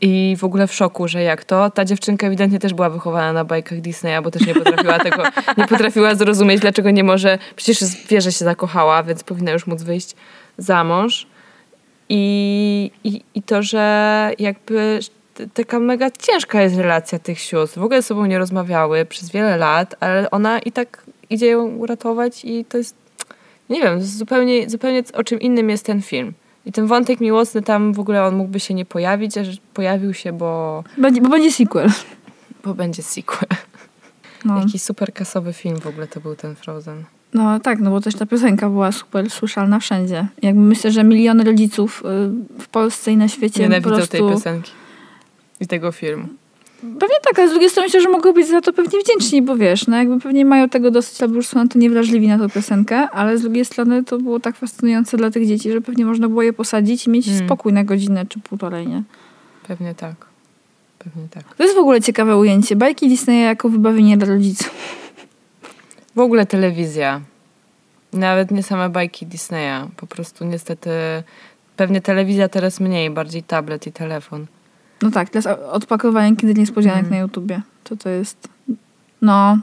I w ogóle w szoku, że jak to. Ta dziewczynka ewidentnie też była wychowana na bajkach Disneya, bo też nie potrafiła tego, nie potrafiła zrozumieć, dlaczego nie może. Przecież wie, że się zakochała, więc powinna już móc wyjść za mąż. I, i, I to, że jakby taka mega ciężka jest relacja tych sióstr. W ogóle ze sobą nie rozmawiały przez wiele lat, ale ona i tak idzie ją uratować i to jest, nie wiem, zupełnie, zupełnie o czym innym jest ten film. I ten wątek miłosny tam w ogóle on mógłby się nie pojawić, a pojawił się, bo, Będzie, bo będzie sequel. bo będzie sequel. No. Jaki super kasowy film w ogóle to był ten Frozen. no tak, no bo też ta piosenka była super słyszalna wszędzie. Jakby myślę, że miliony rodziców y, w Polsce i na świecie po Nienawidzę prostu... tej piosenki i tego filmu. Pewnie tak, ale z drugiej strony myślę, że mogą być za to pewnie wdzięczni, bo wiesz, no jakby pewnie mają tego dosyć, albo już są na to niewrażliwi na tą piosenkę, ale z drugiej strony to było tak fascynujące dla tych dzieci, że pewnie można było je posadzić i mieć Mm. spokój na godzinę czy półtorej, nie? Pewnie tak. Pewnie tak. To jest w ogóle ciekawe ujęcie. Bajki Disneya jako wybawienie dla rodziców. W ogóle telewizja. Nawet nie same bajki Disneya. Po prostu niestety pewnie telewizja teraz mniej, bardziej tablet i telefon. No tak, teraz odpakowanie kiedy niespodzianek Mm. na YouTubie. To to jest... No...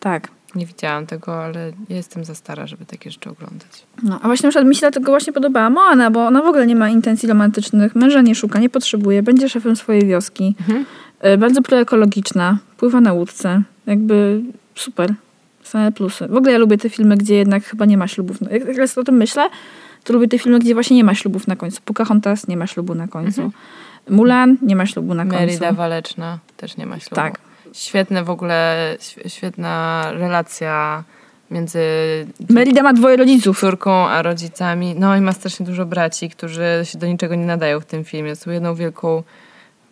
Tak. Nie widziałam tego, ale ja jestem za stara, żeby takie rzeczy oglądać. No, a właśnie na przykład mi się dlatego właśnie podobała Moana, bo ona w ogóle nie ma intencji romantycznych, męża nie szuka, nie potrzebuje, będzie szefem swojej wioski. Mhm. Y, Bardzo proekologiczna, pływa na łódce, jakby super, same plusy. W ogóle ja lubię te filmy, gdzie jednak chyba nie ma ślubów. Jak jak teraz o tym myślę, to lubię te filmy, gdzie właśnie nie ma ślubów na końcu. Pocahontas nie ma ślubu na końcu. Mulan nie ma ślubu na końcu. Merida Waleczna też nie ma ślubu. Tak. Świetne w ogóle, św- świetna relacja między Merida ma dwoje rodziców. córką a rodzicami. No i ma strasznie dużo braci, którzy się do niczego nie nadają w tym filmie. Są jedną wielką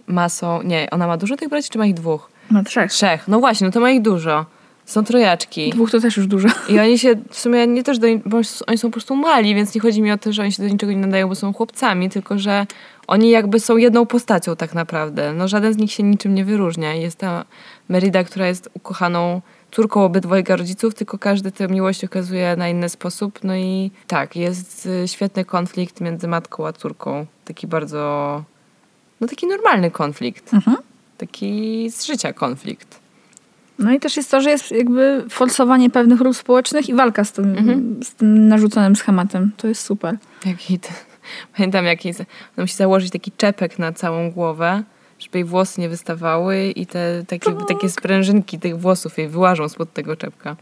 masą. Nie, ona ma dużo tych braci, czy ma ich dwóch? Ma trzech. Trzech. No właśnie, no to ma ich dużo. Są trojaczki. Dwóch to też już dużo. I oni się w sumie nie też do, bo oni są po prostu mali, więc nie chodzi mi o to, że oni się do niczego nie nadają, bo są chłopcami, tylko że oni jakby są jedną postacią tak naprawdę. No żaden z nich się niczym nie wyróżnia. Jest ta Merida, która jest ukochaną córką obydwojga rodziców, tylko każdy tę miłość okazuje na inny sposób. No i tak, jest y, świetny konflikt między matką a córką. Taki bardzo, no taki normalny konflikt. Mhm. Taki z życia konflikt. No i też jest to, że jest jakby forsowanie pewnych ról społecznych i walka z tym, Mhm. z tym narzuconym schematem. To jest super. Jaki to, pamiętam, jaki ona musi założyć taki czepek na całą głowę, żeby jej włosy nie wystawały i te takie, takie sprężynki tych włosów jej wyłażą spod tego czepka.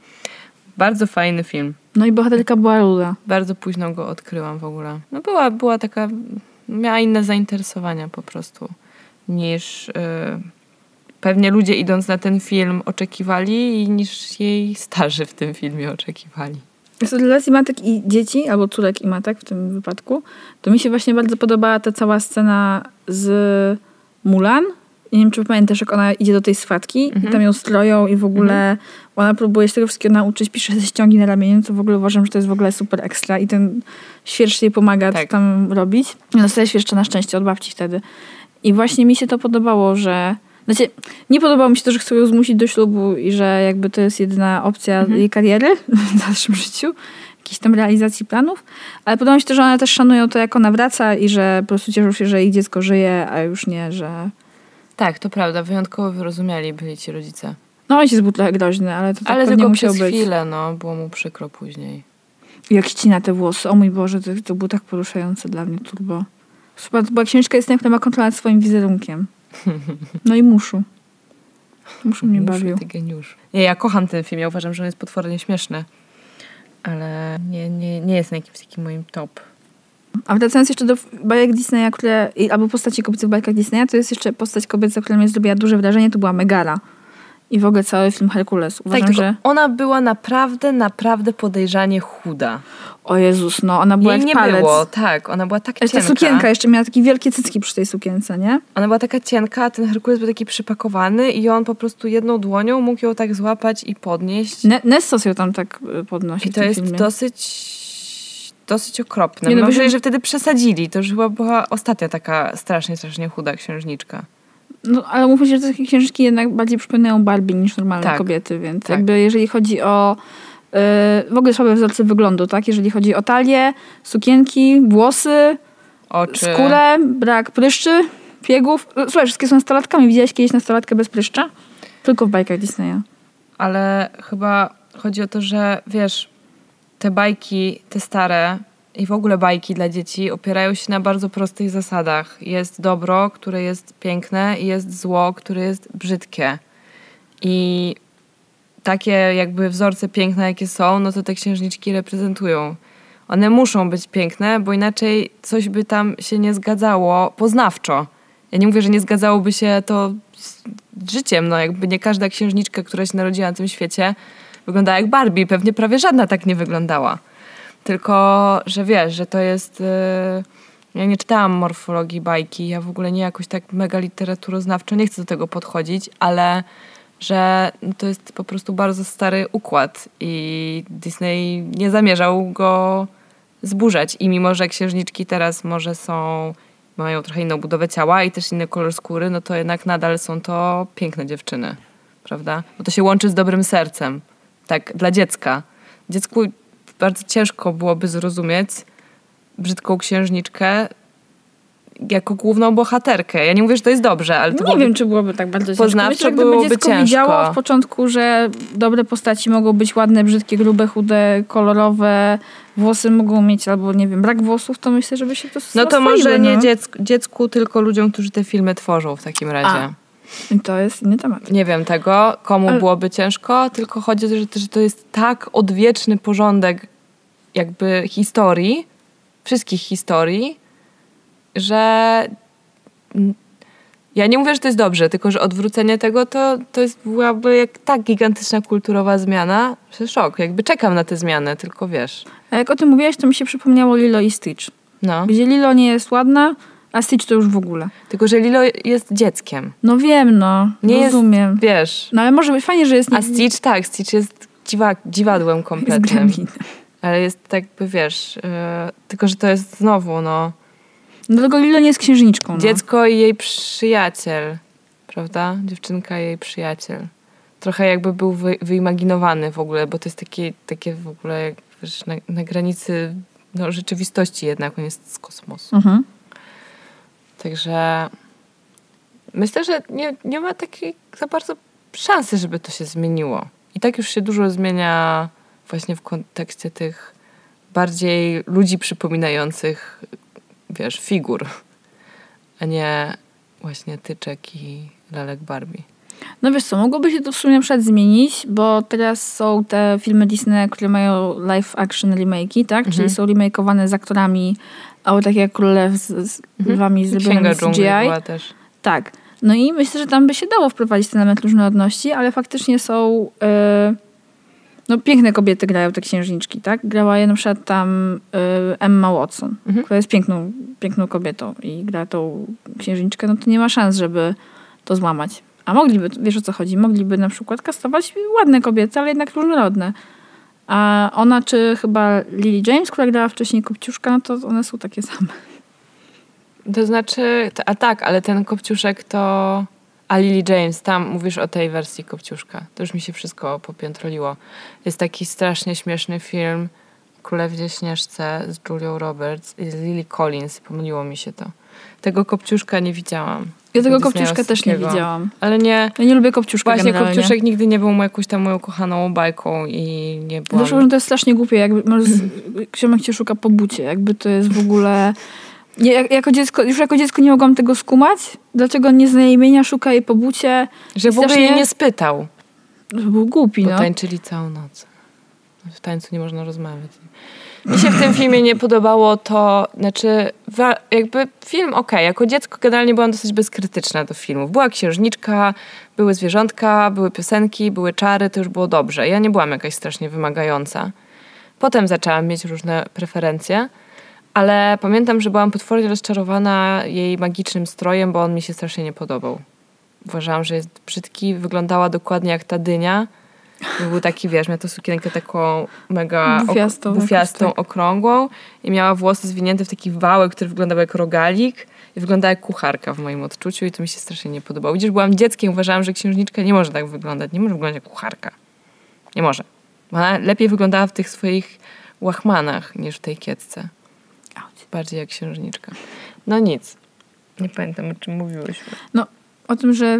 Bardzo fajny film. No i bohaterka była ruda. Bardzo późno go odkryłam w ogóle. No była, była taka, miała inne zainteresowania po prostu niż y, pewnie ludzie idąc na ten film oczekiwali i niż jej starzy w tym filmie oczekiwali. Z relacji matek i dzieci, albo córek i matek w tym wypadku, to mi się właśnie bardzo podobała ta cała scena z Mulan nie wiem, czy pamiętasz, jak ona idzie do tej swatki Mhm. i tam ją stroją i w ogóle ona próbuje się tego wszystkiego nauczyć, pisze ze ściągi na ramieniu, co w ogóle uważam, że to jest w ogóle super ekstra i ten świerszcz jej pomaga Tak. tam robić. Dostaje świerszcza na szczęście od babci wtedy. I właśnie mi się to podobało, że znaczy, nie podobało mi się to, że chcą ją zmusić do ślubu i że jakby to jest jedyna opcja Mhm. jej kariery w dalszym życiu, jakiejś tam realizacji planów, ale podoba mi się to, że one też szanują to, jak ona wraca i że po prostu cieszą się, że ich dziecko żyje, a już nie, że... Tak, to prawda. Wyjątkowo wyrozumiali byli ci rodzice. No ojciec był trochę groźny, ale to tak Ale tylko musiał przez być. chwilę, no. Było mu przykro później. I Jak ścina te włosy. O mój Boże, to, to było tak poruszające dla mnie turbo. Chyba była książka jest która ma kontrolę nad swoim wizerunkiem. No i muszu. Muszu mnie bawił. Ty geniusz. Nie, ja kocham ten film. Ja uważam, że on jest potwornie śmieszny. Ale nie, nie, nie jest na jakimś takim moim top. A wracając jeszcze do bajek Disneya, które, albo postaci kobiety w bajkach Disneya, to jest jeszcze postać kobieca, która mnie zrobiła duże wrażenie, to była Megara. I w ogóle cały film Herkules. Uważam, tak, że... ona była naprawdę, naprawdę podejrzanie chuda. O Jezus, no ona była Jej jak nie palec. było, tak. Ona była tak cienka. sukienka jeszcze miała takie wielkie cycki przy tej sukience, nie? Ona była taka cienka, a ten Herkules był taki przypakowany i on po prostu jedną dłonią mógł ją tak złapać i podnieść. Ne- Nessos ją tam tak y, podnosi I to jest filmie. dosyć dosyć okropne. Nie, no Mam wrażenie, że wtedy przesadzili. To już chyba była ostatnia taka strasznie, strasznie chuda księżniczka. No, ale mówmy się, że takie księżyczki jednak bardziej przypominają Barbie niż normalne Tak. kobiety, więc Tak. jakby jeżeli chodzi o y, w ogóle słabe wzorce wyglądu, tak? Jeżeli chodzi o talię, sukienki, włosy, Oczy. skórę, brak pryszczy, piegów. Y, Słuchaj, wszystkie są nastolatkami. Widziałeś kiedyś nastolatkę bez pryszcza? Tylko w bajkach Disneya. Ale chyba chodzi o to, że wiesz, te bajki, te stare i w ogóle bajki dla dzieci opierają się na bardzo prostych zasadach. Jest dobro, które jest piękne i jest zło, które jest brzydkie. I takie jakby wzorce piękne, jakie są, no to te księżniczki reprezentują. One muszą być piękne, bo inaczej coś by tam się nie zgadzało poznawczo. Ja nie mówię, że nie zgadzałoby się to z życiem, no jakby nie każda księżniczka, która się narodziła na tym świecie wyglądała jak Barbie, pewnie prawie żadna tak nie wyglądała. Tylko, że wiesz, że to jest... Yy... Ja nie czytałam morfologii bajki, ja w ogóle nie jakoś tak mega literaturoznawczo nie chcę do tego podchodzić, ale że to jest po prostu bardzo stary układ i Disney nie zamierzał go zburzać. I mimo, że księżniczki teraz może są, mają trochę inną budowę ciała i też inny kolor skóry, no to jednak nadal są to piękne dziewczyny, prawda? Bo to się łączy z dobrym sercem. Tak, dla dziecka. Dziecku bardzo ciężko byłoby zrozumieć brzydką księżniczkę jako główną bohaterkę. Ja nie mówię, że to jest dobrze, ale to Nie byłoby wiem, czy byłoby tak bardzo ciężko. Poznawczo Myślę, że gdyby byłoby dziecko ciężko. widziało od początku, że dobre postaci mogą być ładne, brzydkie, grube, chude, kolorowe, włosy mogą mieć albo, nie wiem, brak włosów, to myślę, żeby się to No to może nie no. dziecku, dziecku, tylko ludziom, którzy te filmy tworzą w takim razie. I to jest inny temat. Nie wiem tego, komu Ale- byłoby ciężko, tylko chodzi o to, że, że to jest tak odwieczny porządek jakby historii, wszystkich historii, że ja nie mówię, że to jest dobrze, tylko że odwrócenie tego to, to jest byłaby jak tak gigantyczna kulturowa zmiana, że szok. Jakby czekam na te zmiany, tylko wiesz. A jak o tym mówiłaś, to mi się przypomniało Lilo i Stitch. No. Gdzie Lilo nie jest ładna, a Stitch to już w ogóle. Tylko, że Lilo jest dzieckiem. No wiem, no. Nie rozumiem. jest, wiesz, No ale może być fajnie, że jest... A Stitch, tak, Stitch jest dziwa, dziwadłem jest kompletnym. gremlin. Ale jest tak by, wiesz, yy, tylko, że to jest znowu, no, No tylko Lilo nie jest księżniczką. No. dziecko i jej przyjaciel, prawda? Dziewczynka i jej przyjaciel. Trochę jakby był wy, wyimaginowany w ogóle, bo to jest takie, takie w ogóle, jak, wiesz, na, na granicy no, rzeczywistości jednak, on jest z kosmosu. Mhm. Także myślę, że nie, nie ma takiej za bardzo szansy, żeby to się zmieniło. I tak już się dużo zmienia właśnie w kontekście tych bardziej ludzi przypominających, wiesz, figur, a nie właśnie tyczek i lalek Barbie. No wiesz co, mogłoby się to w sumie na przykład zmienić, bo teraz są te filmy Disney, które mają live action remake'i, tak? Mhm. Czyli są remakeowane z aktorami, albo takie jak Królew z, z lwami zrobione Księga z dżungli CGI. była też. Tak. No i myślę, że tam by się dało wprowadzić ten element różnorodności, ale faktycznie są... e, no piękne kobiety grają te księżniczki, tak? Grała je na przykład tam e, Emma Watson, Mhm. która jest piękną, piękną kobietą i gra tą księżniczkę, no to nie ma szans, żeby to złamać. A mogliby, wiesz o co chodzi, mogliby na przykład kastować ładne kobiety, ale jednak różnorodne. A ona, czy chyba Lily James, która grała wcześniej Kopciuszka, no to one są takie same. To znaczy, a tak, ale ten Kopciuszek to... A Lily James, tam mówisz o tej wersji Kopciuszka. To już mi się wszystko popiętroliło. Jest taki strasznie śmieszny film Królewnie Śnieżce z Julią Roberts i z Lily Collins. Pomyliło mi się to. Tego Kopciuszka nie widziałam. Ja tego Kopciuszka też nie widziałam. Ale nie... Ja nie lubię Kopciuszka Właśnie generalnie. Kopciuszek nigdy nie był jakąś tam moją kochaną bajką i nie byłam... Zresztą, że to jest strasznie głupie, jakby ziomek cię szuka po bucie, jakby to jest w ogóle... Jak, jako dziecko, już jako dziecko nie mogłam tego skumać. Dlaczego nie zna jej imienia, szuka jej po bucie. Że w ogóle jej nie spytał. To był głupi, Bo no. tańczyli całą noc. W tańcu nie można rozmawiać. Mi się w tym filmie nie podobało to, znaczy jakby film okej, jako dziecko generalnie byłam dosyć bezkrytyczna do filmów. Była księżniczka, były zwierzątka, były piosenki, były czary, to już było dobrze. Ja nie byłam jakaś strasznie wymagająca. Potem zaczęłam mieć różne preferencje, ale pamiętam, że byłam potwornie rozczarowana jej magicznym strojem, bo on mi się strasznie nie podobał. Uważałam, że jest brzydki, wyglądała dokładnie jak ta dynia. Był taki, wiesz, miała to sukienkę taką mega Bufiastą bufiastą tak. okrągłą i miała włosy zwinięte w taki wałek, który wyglądał jak rogalik i wyglądała jak kucharka w moim odczuciu i to mi się strasznie nie podobało. Widzisz, byłam dzieckiem, uważałam, że księżniczka nie może tak wyglądać, nie może wyglądać jak kucharka. Nie może. Ona lepiej wyglądała w tych swoich łachmanach niż w tej kiecce. Bardziej jak księżniczka. No nic. Nie pamiętam, o czym mówiłyśmy. No, o tym, że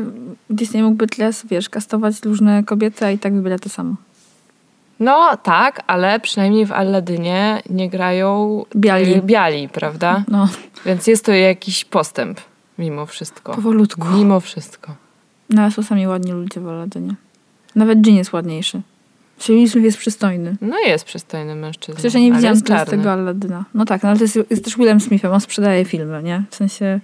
Disney mógłby tyle, wiesz, kastować różne kobiety, a i tak wybiera to samo. No tak, ale przynajmniej w Alladynie nie grają Biali. y, biali, prawda? No, Więc jest to jakiś postęp mimo wszystko. powolutku. Mimo wszystko. No, ale są sami ładni ludzie w Aladynie. Nawet Jean jest ładniejszy. Czyli Will Smith jest przystojny. No jest przystojny mężczyzna. Chociaż ja nie widziałam tego Aladyna. No tak, no ale to jest, jest też Willem Smithem, on sprzedaje filmy, nie? W sensie...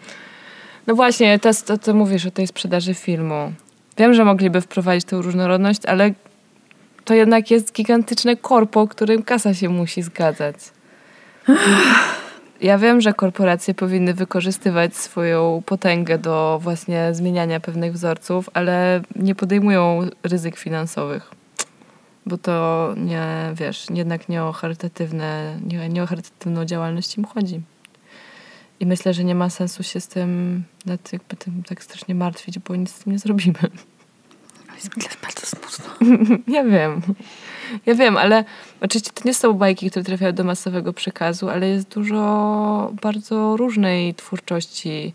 No właśnie, to, to, to mówisz o tej sprzedaży filmu. Wiem, że mogliby wprowadzić tę różnorodność, ale to jednak jest gigantyczne korpo, którym kasa się musi zgadzać. Ja wiem, że korporacje powinny wykorzystywać swoją potęgę do właśnie zmieniania pewnych wzorców, ale nie podejmują ryzyk finansowych. Bo to nie, wiesz, jednak nie o charytatywne, nie, nie o charytatywną działalność im chodzi. I myślę, że nie ma sensu się z tym, nad jakby tym tak strasznie martwić, bo nic z tym nie zrobimy. Jest mi bardzo smutno. Ja wiem. Ja wiem, ale oczywiście to nie są bajki, które trafiają do masowego przekazu, ale jest dużo bardzo różnej twórczości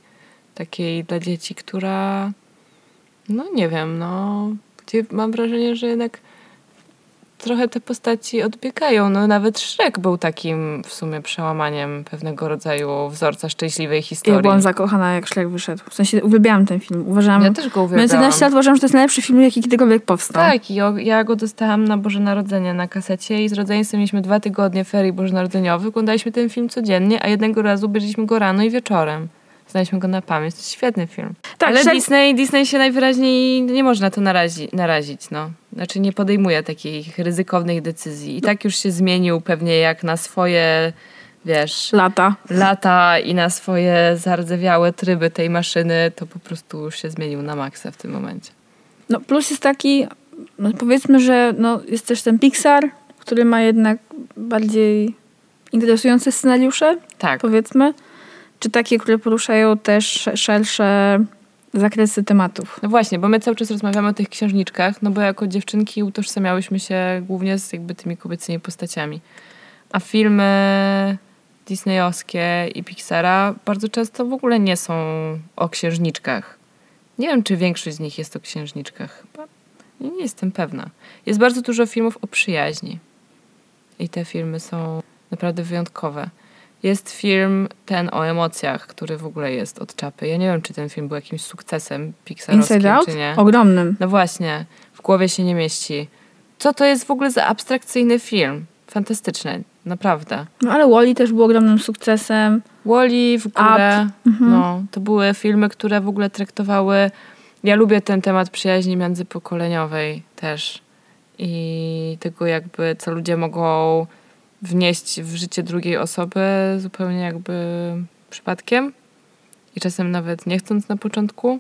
takiej dla dzieci, która no nie wiem, no gdzie mam wrażenie, że jednak trochę te postaci odbiegają. No nawet Shrek był takim w sumie przełamaniem pewnego rodzaju wzorca szczęśliwej historii. Ja byłam zakochana, jak Szlek wyszedł. W sensie uwielbiałam ten film. Uważałam... Ja też go Mając uwielbiałam. 11 lat uważam, że to jest najlepszy film, jaki kiedykolwiek powstał. Tak, i ja go dostałam na Boże Narodzenie na kasecie i z rodzeństwem mieliśmy dwa tygodnie ferii bożonarodzeniowych. Oglądaliśmy ten film codziennie, a jednego razu obejrzeliśmy go rano i wieczorem. Znaliśmy go na pamięć. To jest świetny film. Tak, Ale Disney, Disney się najwyraźniej nie można to narazi, narazić. No. Znaczy nie podejmuje takich ryzykownych decyzji. I tak już się zmienił pewnie jak na swoje, wiesz, Lata. lata i na swoje zardzewiałe tryby tej maszyny, to po prostu już się zmienił na maksa w tym momencie. No plus jest taki, no powiedzmy, że no, jest też ten Pixar, który ma jednak bardziej interesujące scenariusze, Tak. powiedzmy. Czy takie, które poruszają też szersze zakresy tematów. No właśnie, bo my cały czas rozmawiamy o tych księżniczkach, no bo jako dziewczynki utożsamiałyśmy się głównie z jakby tymi kobiecymi postaciami. A filmy disneyowskie i Pixara bardzo często w ogóle nie są o księżniczkach. Nie wiem, czy większość z nich jest o księżniczkach. Chyba nie, jestem pewna. Jest bardzo dużo filmów o przyjaźni. I te filmy są naprawdę wyjątkowe. Jest film ten o emocjach, który w ogóle jest od czapy. Ja nie wiem, czy ten film był jakimś sukcesem pixarowskim, Inside Out? czy nie. Ogromnym. No właśnie, w głowie się nie mieści. Co to jest w ogóle za abstrakcyjny film? Fantastyczny, naprawdę. No ale Wally też był ogromnym sukcesem. Wally w ogóle, Mhm. no, to były filmy, które w ogóle traktowały... Ja lubię ten temat przyjaźni międzypokoleniowej też. I tego jakby, co ludzie mogą wnieść w życie drugiej osoby zupełnie jakby przypadkiem. I czasem nawet nie chcąc na początku.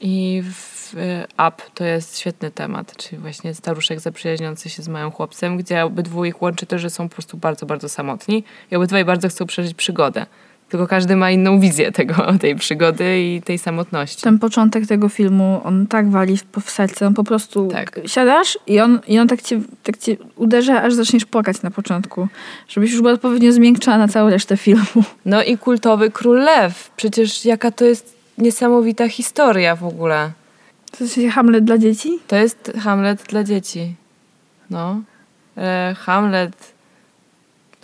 I w Up to jest świetny temat, czyli właśnie staruszek zaprzyjaźniący się z małym chłopcem, gdzie obydwu ich łączy to, że są po prostu bardzo, bardzo samotni i obydwaj bardzo chcą przeżyć przygodę. Tylko każdy ma inną wizję tego, tej przygody i tej samotności. Ten początek tego filmu, on tak wali w, serce, on po prostu Tak. siadasz i on, i on tak, cię, tak cię uderza, aż zaczniesz płakać na początku. Żebyś już była odpowiednio zmiękczona na całą resztę filmu. No i kultowy Król Lew. Przecież jaka to jest niesamowita historia w ogóle. To jest Hamlet dla dzieci? To jest Hamlet dla dzieci. No. E, Hamlet.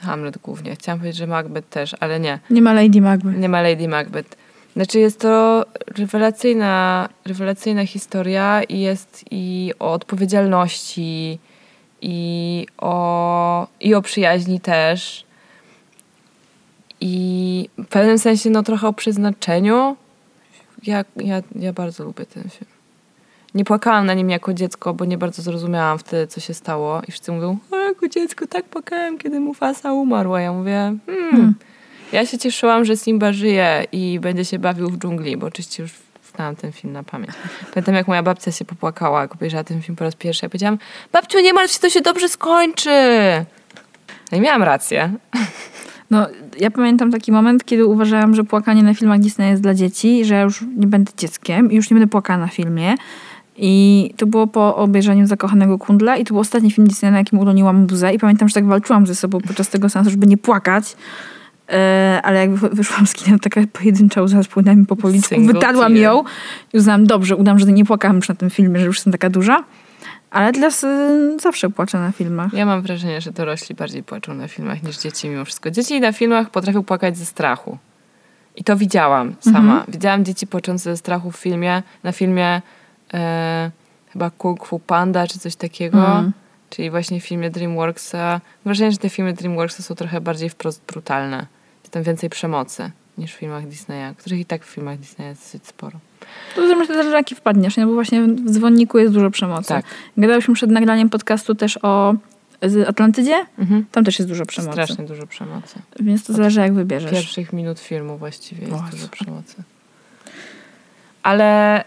Hamlet głównie. Chciałam powiedzieć, że Macbeth też, ale nie. Nie ma Lady Macbeth. Nie ma Lady Macbeth. Znaczy jest to rewelacyjna, rewelacyjna historia i jest i o odpowiedzialności i o, i o przyjaźni też. I w pewnym sensie no trochę o przeznaczeniu. Ja, ja, ja bardzo lubię ten film. Nie płakałam na nim jako dziecko, bo nie bardzo zrozumiałam wtedy, co się stało. I wszyscy mówią, o, jako dziecko tak płakałem, kiedy Mufasa umarł. A ja mówię, hmm. Hmm. Ja się cieszyłam, że Simba żyje i będzie się bawił w dżungli, bo oczywiście już znałam ten film na pamięć. Pamiętam, jak moja babcia się popłakała, jak obejrzała ten film po raz pierwszy. Ja powiedziałam, babciu, nie martw się, to się dobrze skończy. No i miałam rację. No, ja pamiętam taki moment, kiedy uważałam, że płakanie na filmach Disney jest dla dzieci, że ja już nie będę dzieckiem i już nie będę płakała na filmie. I to było po obejrzeniu Zakochanego Kundla i to był ostatni film Disneya, na jakim uroniłam buzę i pamiętam, że tak walczyłam ze sobą podczas tego seansu, żeby nie płakać. E, ale jak wy- wyszłam z kina, taka pojedyncza łza spłynęła mi po policzku. Single Wytarłam tear. ją i uznałam, dobrze, udam, że nie płakałam już na tym filmie, że już jestem taka duża. Ale teraz y, zawsze płaczę na filmach. Ja mam wrażenie, że dorośli bardziej płaczą na filmach niż dzieci mimo wszystko. Dzieci na filmach potrafią płakać ze strachu. I to widziałam sama. Widziałam dzieci płaczące ze strachu w filmie, na filmie e, chyba Kung Fu Panda czy coś takiego. Mm. Czyli właśnie w filmie DreamWorksa. Wrażenie, że te filmy DreamWorksa są trochę bardziej wprost brutalne. Jest tam więcej przemocy niż w filmach Disneya, których i tak w filmach Disneya jest dosyć sporo. To zależy też, że jaki wpadniesz, nie? bo właśnie w dzwonniku jest dużo przemocy. Tak. Gadałyśmy przed nagraniem podcastu też o Atlantydzie. Mhm. Tam też jest dużo przemocy. Strasznie dużo przemocy. Więc to zależy jak wybierzesz. Pierwszych minut filmu właściwie jest Boże. dużo przemocy. Ale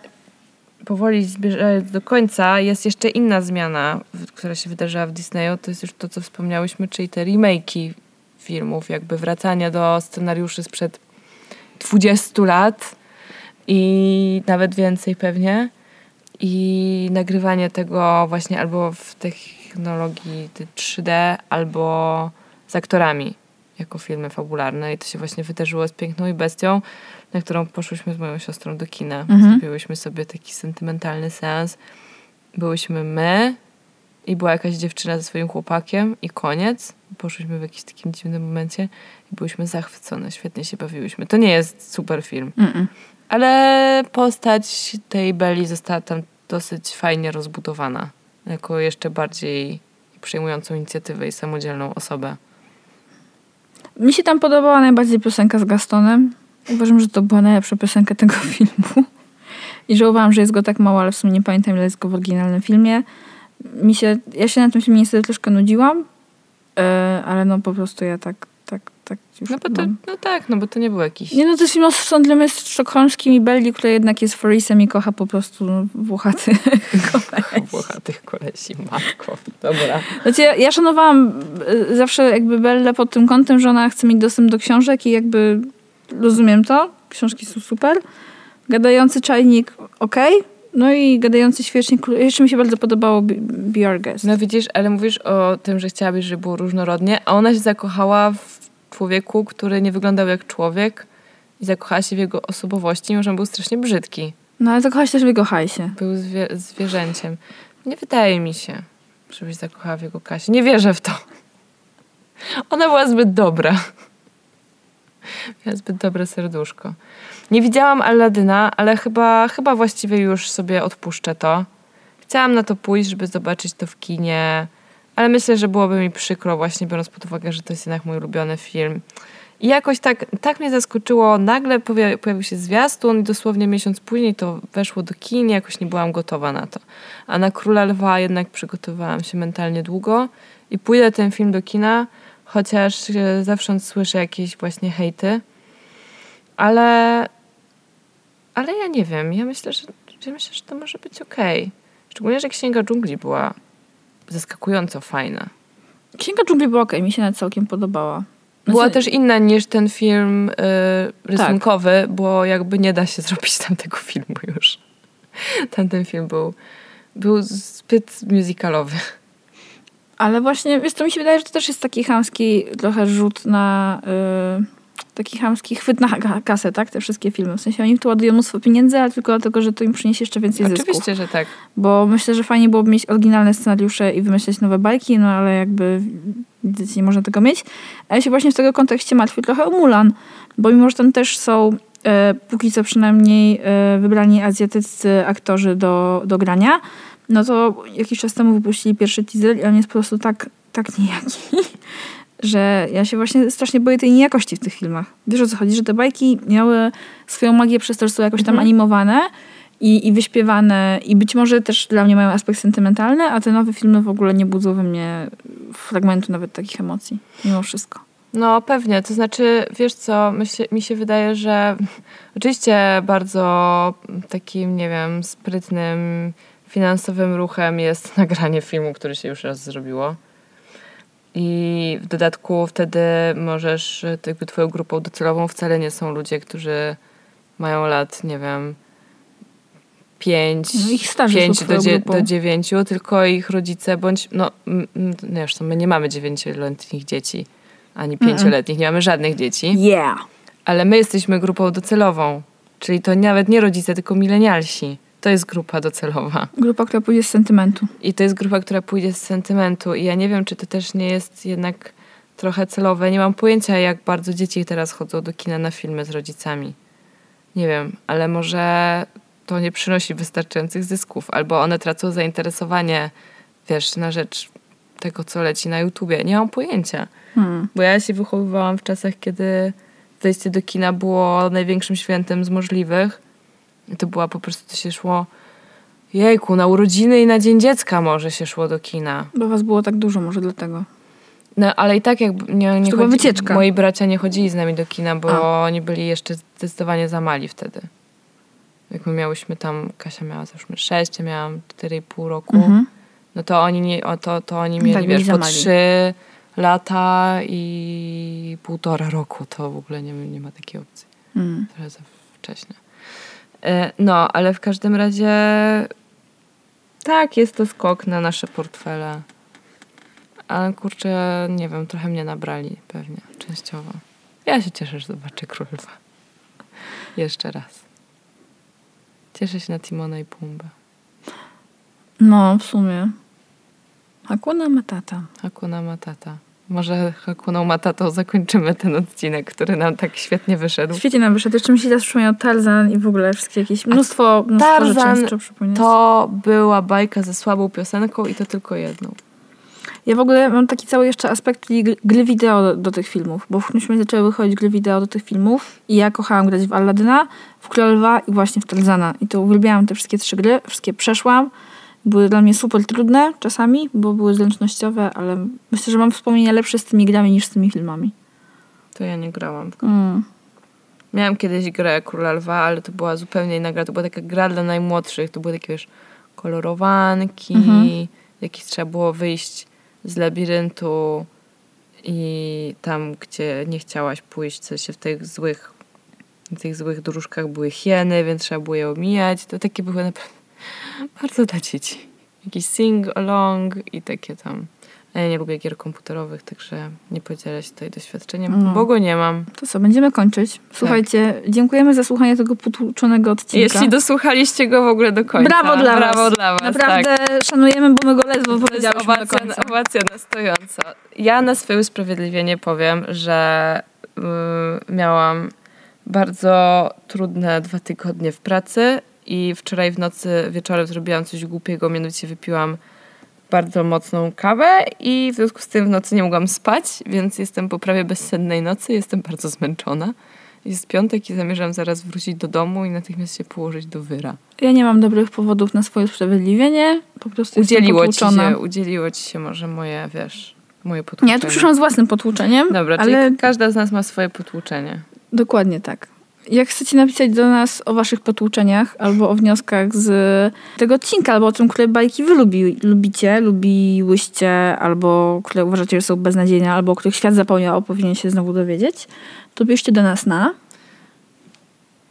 powoli zbierzając do końca jest jeszcze inna zmiana, która się wydarzyła w Disneyu. To jest już to, co wspomniałyśmy, czyli te remake'i filmów, jakby wracanie do scenariuszy sprzed 20 lat i nawet więcej pewnie. I nagrywanie tego właśnie albo w technologii ty- 3D, albo z aktorami jako filmy fabularne. I to się właśnie wydarzyło z Piękną i Bestią, na którą poszłyśmy z moją siostrą do kina. Mhm. Zrobiłyśmy sobie taki sentymentalny seans. Byłyśmy my i była jakaś dziewczyna ze swoim chłopakiem i koniec. Poszłyśmy w jakimś takim dziwnym momencie i byłyśmy zachwycone. Świetnie się bawiłyśmy. To nie jest super film. Mm-mm. Ale postać tej Belli została tam dosyć fajnie rozbudowana. Jako jeszcze bardziej przejmującą inicjatywę i samodzielną osobę. Mi się tam podobała najbardziej piosenka z Gastonem. Uważam, że to była najlepsza piosenka tego filmu. I żałowałam, że jest go tak mało, ale w sumie nie pamiętam, ile jest go w oryginalnym filmie. Mi się, ja się na tym filmie niestety troszkę nudziłam, e, ale no po prostu ja tak, tak, tak już No, bo to, mam. no tak, no bo to nie był jakiś... Nie no, to jest film o jest sztokholmskim i Belli, która jednak jest Forisem i kocha po prostu no, włochaty kolesi. Włochatych kolesi, matko. Dobra. Znaczy, ja, ja szanowałam y, zawsze jakby Bellę pod tym kątem, że ona chce mieć dostęp do książek i jakby rozumiem to. Książki są super. Gadający czajnik, okej. No i gadający świecznik. Jeszcze mi się bardzo podobało Be, Be Our Guest. No widzisz, ale mówisz o tym, że chciałabyś, żeby było różnorodnie, a ona się zakochała w człowieku, który nie wyglądał jak człowiek i zakochała się w jego osobowości, mimo że on był strasznie brzydki. No ale zakochała się też w jego hajsie. Był zwie zwierzęciem. Nie wydaje mi się, żebyś zakochała w jego Kasię. Nie wierzę w to. Ona była zbyt dobra. Miała zbyt dobre serduszko. Nie widziałam Aladyna, ale chyba, chyba właściwie już sobie odpuszczę to. Chciałam na to pójść, żeby zobaczyć to w kinie, ale myślę, że byłoby mi przykro właśnie biorąc pod uwagę, że to jest jednak mój ulubiony film. I jakoś tak, tak mnie zaskoczyło, nagle pojawił, pojawił się zwiastun i dosłownie miesiąc później to weszło do kin, jakoś nie byłam gotowa na to. A na Króla Lwa jednak przygotowałam się mentalnie długo i pójdę ten film do kina, chociaż e, zawsze słyszę jakieś właśnie hejty. Ale, ale ja nie wiem, ja myślę, że że myślę, że to może być okej. Szczególnie, że Księga Dżungli była zaskakująco fajna. Księga dżungli była okej, mi się nawet całkiem podobała. Była Znaczy- też inna niż ten film y, rysunkowy, bo jakby nie da się zrobić tamtego filmu już. Tamten film był, był zbyt musicalowy. Ale właśnie, wiesz co, mi się wydaje, że to też jest taki chamski trochę rzut na... y, taki chamski chwyt na kasę, tak? Te wszystkie filmy. W sensie oni to ładują mnóstwo pieniędzy, ale tylko dlatego, że to im przyniesie jeszcze więcej zysków. Oczywiście, że tak. Bo myślę, że fajnie byłoby mieć oryginalne scenariusze i wymyśleć nowe bajki, no ale jakby nie można tego mieć. A ja się właśnie w tego kontekście martwię trochę o Mulan, bo mimo, że tam też są e, póki co przynajmniej e, wybrani azjatyccy aktorzy do, do grania, no to jakiś czas temu wypuścili pierwszy teaser i on jest po prostu tak, tak nijaki, że ja się właśnie strasznie boję tej niejakości w tych filmach. Wiesz o co chodzi, że te bajki miały swoją magię przez to, że są jakoś tam animowane i, i wyśpiewane i być może też dla mnie mają aspekt sentymentalny, a te nowe filmy w ogóle nie budzą we mnie fragmentu nawet takich emocji, mimo wszystko. No pewnie, to znaczy, wiesz co, mi się wydaje, że oczywiście bardzo takim, nie wiem, sprytnym, finansowym ruchem jest nagranie filmu, który się już raz zrobiło. I w dodatku wtedy możesz, jakby twoją grupą docelową wcale nie są ludzie, którzy mają lat, nie wiem, 5, No, ich starzy są 5 do, dzie- do 9, tylko ich rodzice, bądź, no, no zresztą my nie mamy dziewięcioletnich dzieci, ani pięcioletnich, nie mamy żadnych dzieci, Yeah! ale my jesteśmy grupą docelową, czyli to nawet nie rodzice, tylko milenialsi. To jest grupa docelowa. Grupa, która pójdzie z sentymentu. I to jest grupa, która pójdzie z sentymentu. I ja nie wiem, czy to też nie jest jednak trochę celowe. Nie mam pojęcia, jak bardzo dzieci teraz chodzą do kina na filmy z rodzicami. Nie wiem, ale może to nie przynosi wystarczających zysków, albo one tracą zainteresowanie, wiesz, na rzecz tego, co leci na YouTubie. Nie mam pojęcia. Hmm. Bo ja się wychowywałam w czasach, kiedy wejście do kina było największym świętem z możliwych. To była po prostu, to się szło jejku, na urodziny i na Dzień Dziecka może się szło do kina. Bo was było tak dużo, może dlatego. No, ale i tak jak nie, nie chodzi, wycieczka. moi bracia nie chodzili z nami do kina, bo oni byli jeszcze zdecydowanie za mali wtedy. Jak my miałyśmy tam, Kasia miała załóżmy 6, ja miałam 4,5 roku, Mhm. no to oni, nie, o, to, to oni mieli, Tak, wiesz, po mali. 3 lata i półtora roku, to w ogóle nie, nie ma takiej opcji. Mm. Trochę za wcześnie. E, No, ale w każdym razie tak, jest to skok na nasze portfele. Ale kurczę, nie wiem, trochę mnie nabrali pewnie, częściowo. Ja się cieszę, że zobaczę Król Lwa. Jeszcze raz. Cieszę się na Timona i Pumbę. No, w sumie. Hakuna Matata. Hakuna Matata. Może Hakuną Matatą zakończymy ten odcinek, który nam tak świetnie wyszedł. Świetnie nam wyszedł. Jeszcze mi się teraz przypomniał Tarzan i w ogóle wszystkie jakieś mnóstwo, mnóstwo Tarzan rzeczy przypomnieć. To była bajka ze słabą piosenką i to tylko jedną. Ja w ogóle mam taki cały jeszcze aspekt gry wideo do, do tych filmów, bo w którymś momencie zaczęły wychodzić gry wideo do tych filmów i ja kochałam grać w Aladyna, w Króla Lwa i właśnie w Tarzana. I to uwielbiałam te wszystkie trzy gry, wszystkie przeszłam. Były dla mnie super trudne czasami, bo były zręcznościowe, ale myślę, że mam wspomnienia lepsze z tymi grami niż z tymi filmami. To ja nie grałam. Mm. Miałam kiedyś grę Króla Lwa, ale to była zupełnie inna gra. To była taka gra dla najmłodszych. To były takie, wiesz, kolorowanki. Mhm. Jakieś trzeba było wyjść z labiryntu i tam, gdzie nie chciałaś pójść, co się w tych złych w tych złych dróżkach były hieny, więc trzeba było je omijać. To takie były naprawdę bardzo dla dzieci. Jakiś sing-along i takie tam. Ja nie lubię gier komputerowych, także nie podzielę się tutaj doświadczeniem, No. bo go nie mam. To co, będziemy kończyć. Słuchajcie, dziękujemy za słuchanie tego potłuczonego odcinka. Jeśli dosłuchaliście go w ogóle do końca. Brawo dla Brawo was. dla was. Naprawdę tak. szanujemy, bo my go ledwo powiedziałyśmy do owacja, końca. owacja na stojąco. Ja na swoje usprawiedliwienie powiem, że y, miałam bardzo trudne dwa tygodnie w pracy i wczoraj w nocy wieczorem zrobiłam coś głupiego, mianowicie wypiłam bardzo mocną kawę i w związku z tym w nocy nie mogłam spać, więc jestem po prawie bezsennej nocy, jestem bardzo zmęczona. Jest piątek i zamierzam zaraz wrócić do domu i natychmiast się położyć do wyra. Ja nie mam dobrych powodów na swoje usprawiedliwienie. Po prostu Udzieliło jestem ci, się, udzieliło ci się może moje, wiesz, moje potłuczenie. Nie, ja tu przyszłam z własnym potłuczeniem. Dobra, ale czyli każda z nas ma swoje potłuczenie. dokładnie tak. Jak chcecie napisać do nas o waszych potłuczeniach albo o wnioskach z tego odcinka, albo o tym, które bajki wy lubi, lubicie, lubiłyście, albo które uważacie, że są beznadziejne, albo o których świat zapomniał, powinien się znowu dowiedzieć, to piszcie do nas na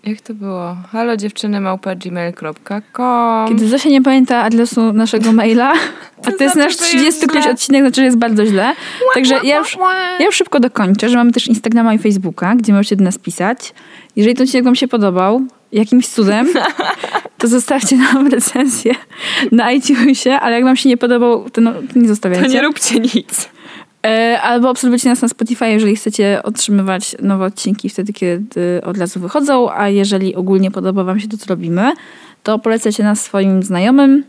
Jak to było? Halo dziewczyny małpa gmail.com Kiedy Zosia nie pamięta adresu naszego maila, a to jest znaczy, nasz że jest 30 któryś źle. odcinek, znaczy, że jest bardzo źle. Także ja już, ja już szybko dokończę, że mamy też Instagrama i Facebooka, gdzie możecie do nas pisać. Jeżeli ten odcinek wam się podobał, jakimś cudem, to zostawcie nam recenzję na iTunesie, ale jak wam się nie podobał, to, no, to nie To zostawiajcie. nie róbcie nic. E, Albo obserwujcie nas na Spotify, jeżeli chcecie otrzymywać nowe odcinki wtedy, kiedy od razu wychodzą, a jeżeli ogólnie podoba wam się to, co robimy, to polecajcie nas swoim znajomym,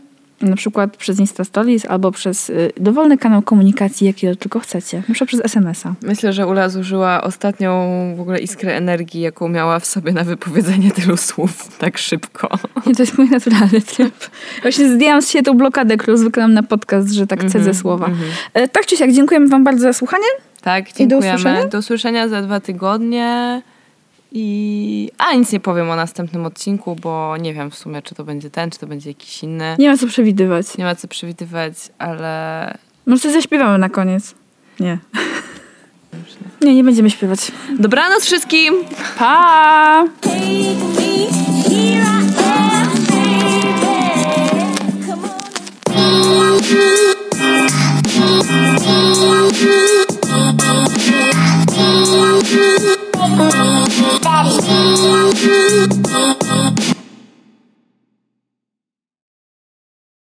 na przykład przez Insta Stories albo przez y, dowolny kanał komunikacji, jakiego tylko chcecie. Na przykład przez SMS-a. Myślę, że Ula zużyła ostatnią w ogóle iskrę energii, jaką miała w sobie na wypowiedzenie tylu słów tak szybko. Nie, to jest mój naturalny tryb. Właśnie zdjęłam z siebie tą blokadę, którą zwykle mam na podcast, że tak cedzę słowa. E, Tak czy siak, dziękujemy wam bardzo za słuchanie. Tak, I do dziękujemy. usłyszenia? do usłyszenia za dwa tygodnie. I... A nic nie powiem o następnym odcinku, bo nie wiem w sumie, czy to będzie ten, czy to będzie jakiś inny. Nie ma co przewidywać. Nie ma co przewidywać, ale. Może coś zaśpiewamy na koniec. Nie. Nie, nie będziemy śpiewać. Dobranoc wszystkim! Pa! Here I am, baby. Come on. daddy.